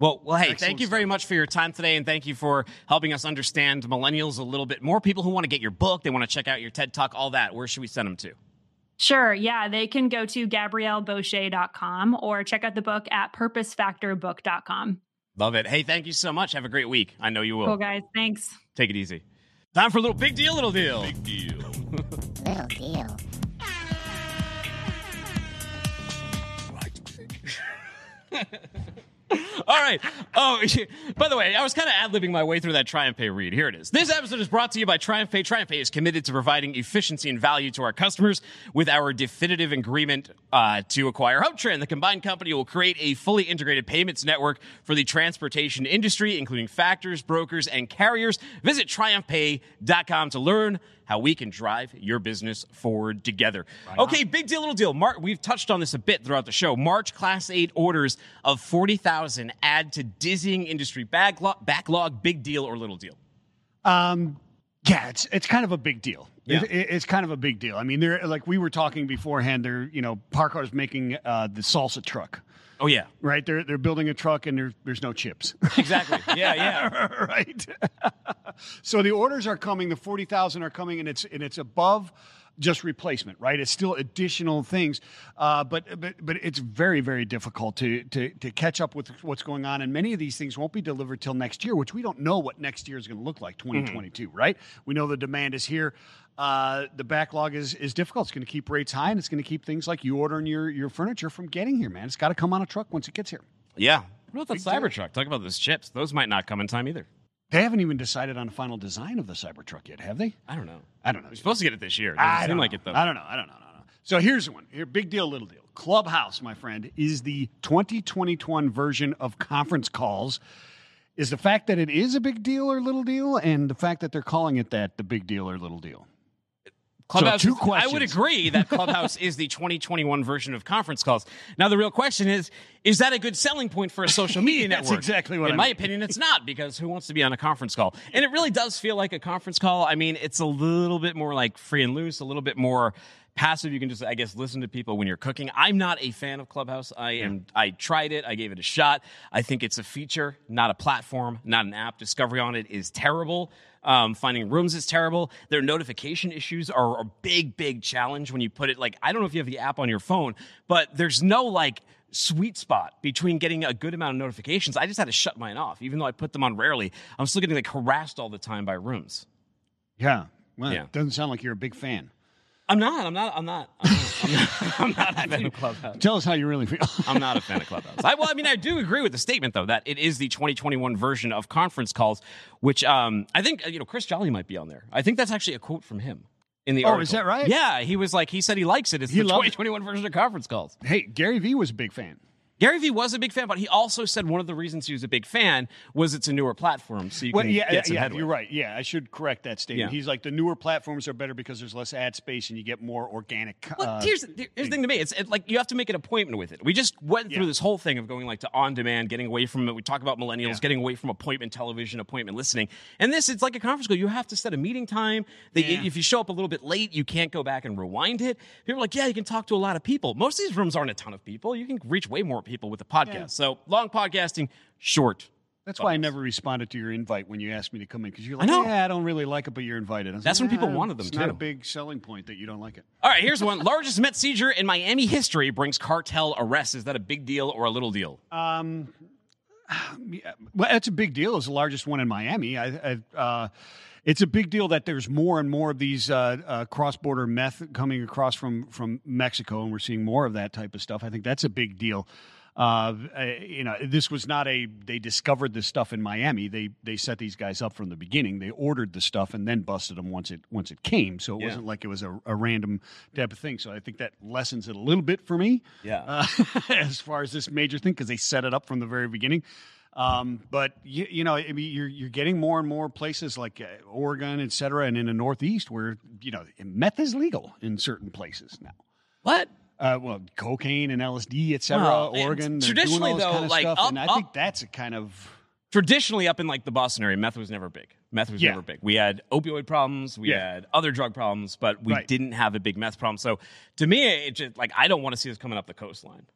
Well, well, hey, Excellent thank you very much for your time today, and thank you for helping us understand millennials a little bit more. People who want to get your book, they want to check out your TED Talk, all that. Where should we send them to? Sure. Yeah. They can go to GabrielleBosche.com or check out the book at purposefactorbook.com. Love it. Hey, thank you so much. Have a great week. I know you will. Cool, guys. Thanks. Take it easy. Time for a little big deal, little deal. Big deal. Little deal. All right. Oh, by the way, I was kind of ad libbing my way through that Triumph Pay read. Here it is. This episode is brought to you by TriumphPay. TriumphPay is committed to providing efficiency and value to our customers with our definitive agreement uh, to acquire HubTran. The combined company will create a fully integrated payments network for the transportation industry, including factors, brokers, and carriers. Visit triumphpay.com to learn how we can drive your business forward together. okay, big deal, little deal. Mar- we've touched on this a bit throughout the show. March Class 8 orders of 40,000 add to dizzying industry backlog, backlog, big deal or little deal? Um, yeah, it's it's kind of a big deal. Yeah. It- it- it's kind of a big deal. I mean, they're like we were talking beforehand. They're you know Paccar's making uh, the salsa truck, Oh, yeah. right? They're they're building a truck and there, there's no chips. Exactly. Yeah, yeah. right. so the orders are coming. The forty thousand are coming, and it's and it's above just replacement, right? It's still additional things, uh, but but but it's very very difficult to to to catch up with what's going on, and many of these things won't be delivered till next year, which we don't know what next year is going to look like, twenty twenty two, right? We know the demand is here. Uh, the backlog is is difficult. It's going to keep rates high, and it's going to keep things like you ordering your your furniture from getting here, man. It's got to come on a truck once it gets here. Yeah. What about the Cybertruck? Talk about those chips. Those might not come in time either. They haven't even decided on the final design of the Cybertruck yet, have they? I don't know. I don't know. We're supposed to get it this year. It doesn't I seem don't like know. it, though. I don't know. I don't know. I don't know. So here's the one. Here, big deal, little deal. Clubhouse, my friend, is the 2021 version of conference calls. Is the fact that it is a big deal or little deal, and the fact that they're calling it that the big deal or little deal. Clubhouse. two is- I would agree that Clubhouse is the 2021 version of conference calls. Now, the real question is: Is that a good selling point for a social media That's network? That's exactly what In I my mean. opinion, it's not because who wants to be on a conference call? And it really does feel like a conference call. I mean, it's a little bit more like free and loose, a little bit more passive. You can just, I guess, listen to people when you're cooking. I'm not a fan of Clubhouse. I am. I tried it. I gave it a shot. I think it's a feature, not a platform, not an app. Discovery on it is terrible. Um, finding rooms is terrible. Their notification issues are a big, big challenge when you put it like I don't know if you have the app on your phone, but there's no like sweet spot between getting a good amount of notifications. I just had to shut mine off, even though I put them on rarely. I'm still getting like harassed all the time by rooms. Yeah. Well, Yeah. it doesn't sound like you're a big fan. I'm not. I'm not. I'm not. I'm not. I'm not, I'm not a fan of Clubhouse. Tell us how you really feel. I'm not a fan of Clubhouse. I, well, I mean, I do agree with the statement though that it is the 2021 version of conference calls, which um, I think you know Chris Jolly might be on there. I think that's actually a quote from him in the Oh, article. is that right? Yeah, he was like he said he likes it. It's He the loves it. 2021 version of conference calls. hey, Gary Vee was a big fan. Gary Vee was a big fan, but he also said one of the reasons he was a big fan was it's a newer platform, so you Well, can yeah, get some yeah, headway. you're right. Yeah, I should correct that statement. Yeah. He's like the newer platforms are better because there's less ad space and you get more organic. Well, uh, here's, here's the thing to me. It's it, like you have to make an appointment with it. We just went through Yeah. this whole thing of going like to on demand, getting away from it. We talk about millennials, Yeah. getting away from appointment television, appointment listening. And this, it's like a conference call. You have to set a meeting time. If you show up a little bit late, you can't go back and rewind it. People are like, yeah, you can talk to a lot of people. Most of these rooms aren't a ton of people. You can reach way more people with a podcast. So long podcasting, short. That's why I never responded to your invite when you asked me to come in because you're like, know. yeah, I don't really like it, but you're invited. That's like, when people "Ah, wanted them, it's not too." a big selling point that you don't like it. All right, here's one. Largest Met seizure in Miami history brings cartel arrests. Is that a big deal or a little deal? Um, yeah, well, it's a big deal. It's the largest one in Miami. I, I, uh, it's a big deal that there's more and more of these uh, uh, cross-border meth coming across from from Mexico, and we're seeing more of that type of stuff. I think that's a big deal. Uh, you know, this was not a. They discovered this stuff in Miami. They they set these guys up from the beginning. They ordered the stuff and then busted them once it once it came. So it Yeah. wasn't like it was a, a random type of thing. So I think that lessens it a little bit for me Yeah. uh, as far as this major thing because they set it up from the very beginning. Um, but you, you know, I mean, you're you're getting more and more places like uh, Oregon, et cetera, and in the Northeast where you know meth is legal in certain places now. what? Uh, well, cocaine and LSD, et cetera. Well, Oregon, traditionally, all this though, kind of like, stuff, up- and I up- think that's a kind of traditionally up in like the Boston area, meth was never big. Meth was Yeah. never big. We had opioid problems, we Yeah. had other drug problems, but we Right. didn't have a big meth problem. So to me, it just like I don't want to see this coming up the coastline.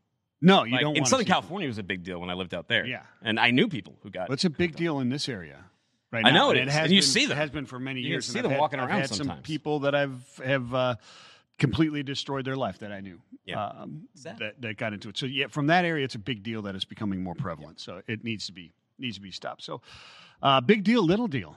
no, you Like, don't. in Southern California, it was a big deal when I lived out there. Yeah. and I knew people who got. Well, it's a big deal in this area. Right I now, know it has and you been, see them. It has been for many You years. see and them I've had- walking I've around had some people that I've have uh, completely destroyed their life that I knew. Yeah. um, Sad. that that got into it. So yeah, from that area, it's a big deal that it's becoming more prevalent. So it needs to be needs to be stopped. So uh, big deal, little deal.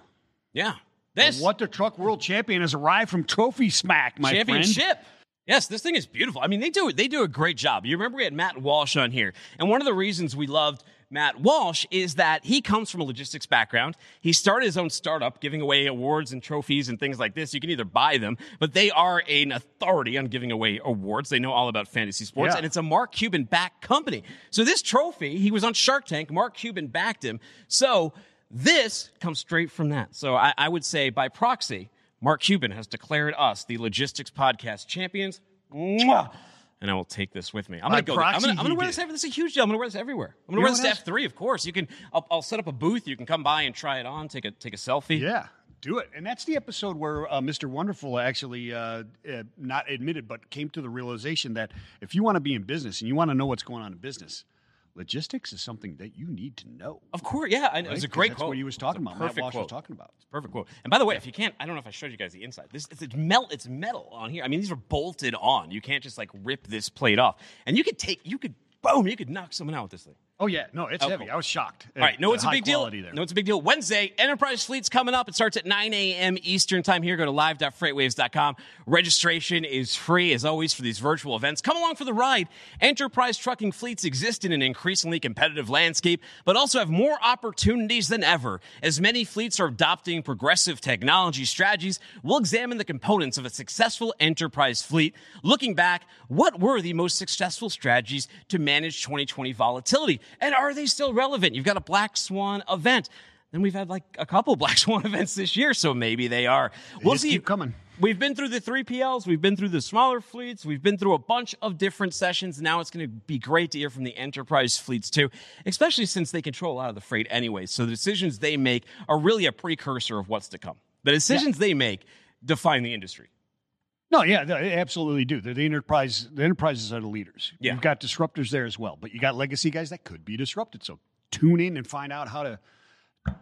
yeah, this What the truck world champion has arrived from Trophy Smack, my friend. championship. Yes, this thing is beautiful. I mean, they do they do a great job. You remember we had Matt Walsh on here, and one of the reasons we loved Matt Walsh is that he comes from a logistics background. He started his own startup, giving away awards and trophies and things like this. You can either buy them, but they are an authority on giving away awards. They know all about fantasy sports, Yeah. and it's a Mark Cuban backed company. So this trophy, he was on Shark Tank. Mark Cuban backed him. So this comes straight from that. So I, I would say by proxy, Mark Cuban has declared us the Logistics Podcast champions. Mwah! And I will take this with me. I'm By gonna go. I'm gonna, I'm gonna wear this. every- This is a huge deal. I'm gonna wear this everywhere. I'm gonna You wear this to what F3, of course. You can. I'll, I'll set up a booth. You can come by and try it on. Take a take a selfie. Yeah, do it. And that's the episode where uh, Mr. Wonderful actually uh, uh, not admitted, but came to the realization that if you want to be in business and you want to know what's going on in business, logistics is something that you need to know. Of course. Yeah. And it was a great that's quote. what he was It's talking about. Matt Perfect Walsh quote. was talking about. Perfect quote. And by the way, if you can't, I don't know if I showed you guys the inside. This it's, it's melt. It's metal on here. I mean, these are bolted on. You can't just like rip this plate off. And you could take. You could boom. You could knock someone out with this thing. Oh yeah, no, it's Oh, heavy. cool. I was shocked. All right, no, it's a big deal. There. No, it's a big deal. Wednesday, Enterprise Fleet's coming up. It starts at 9 a.m. Eastern time here. Go to live.freightwaves.com. Registration is free, as always, for these virtual events. Come along for the ride. Enterprise trucking fleets exist in an increasingly competitive landscape, but also have more opportunities than ever. As many fleets are adopting progressive technology strategies, we'll examine the components of a successful enterprise fleet. Looking back, what were the most successful strategies to manage 2020 volatility? And are they still relevant? You've got a Black Swan event. Then we've had like a couple Black Swan events this year, so maybe they are. We'll just see. keep coming. We've been through the 3PLs, we've been through the smaller fleets, we've been through a bunch of different sessions. Now it's going to be great to hear from the enterprise fleets too, especially since they control a lot of the freight anyway. So the decisions they make are really a precursor of what's to come. The decisions they make define the industry. No, yeah, they absolutely do. They're the enterprise. The enterprises are the leaders. Yeah. You've got disruptors there as well, but you got legacy guys that could be disrupted. So tune in and find out how to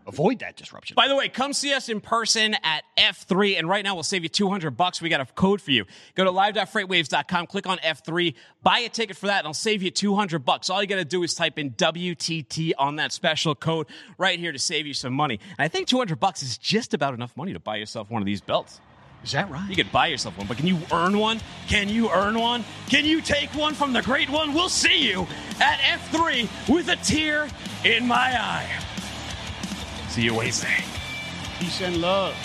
avoid that disruption. By the way, come see us in person at F3, and right now we'll save you 200 bucks. We got a code for you. Go to live.freightwaves.com, click on F3, buy a ticket for that, and I'll save you 200 bucks. All you got to do is type in WTT on that special code right here to save you some money. And I think 200 bucks is just about enough money to buy yourself one of these belts. Is that right? You could buy yourself one, but can you earn one? Can you earn one? Can you take one from the great one? We'll see you at F3 with a tear in my eye. See you Wednesday. Peace and love.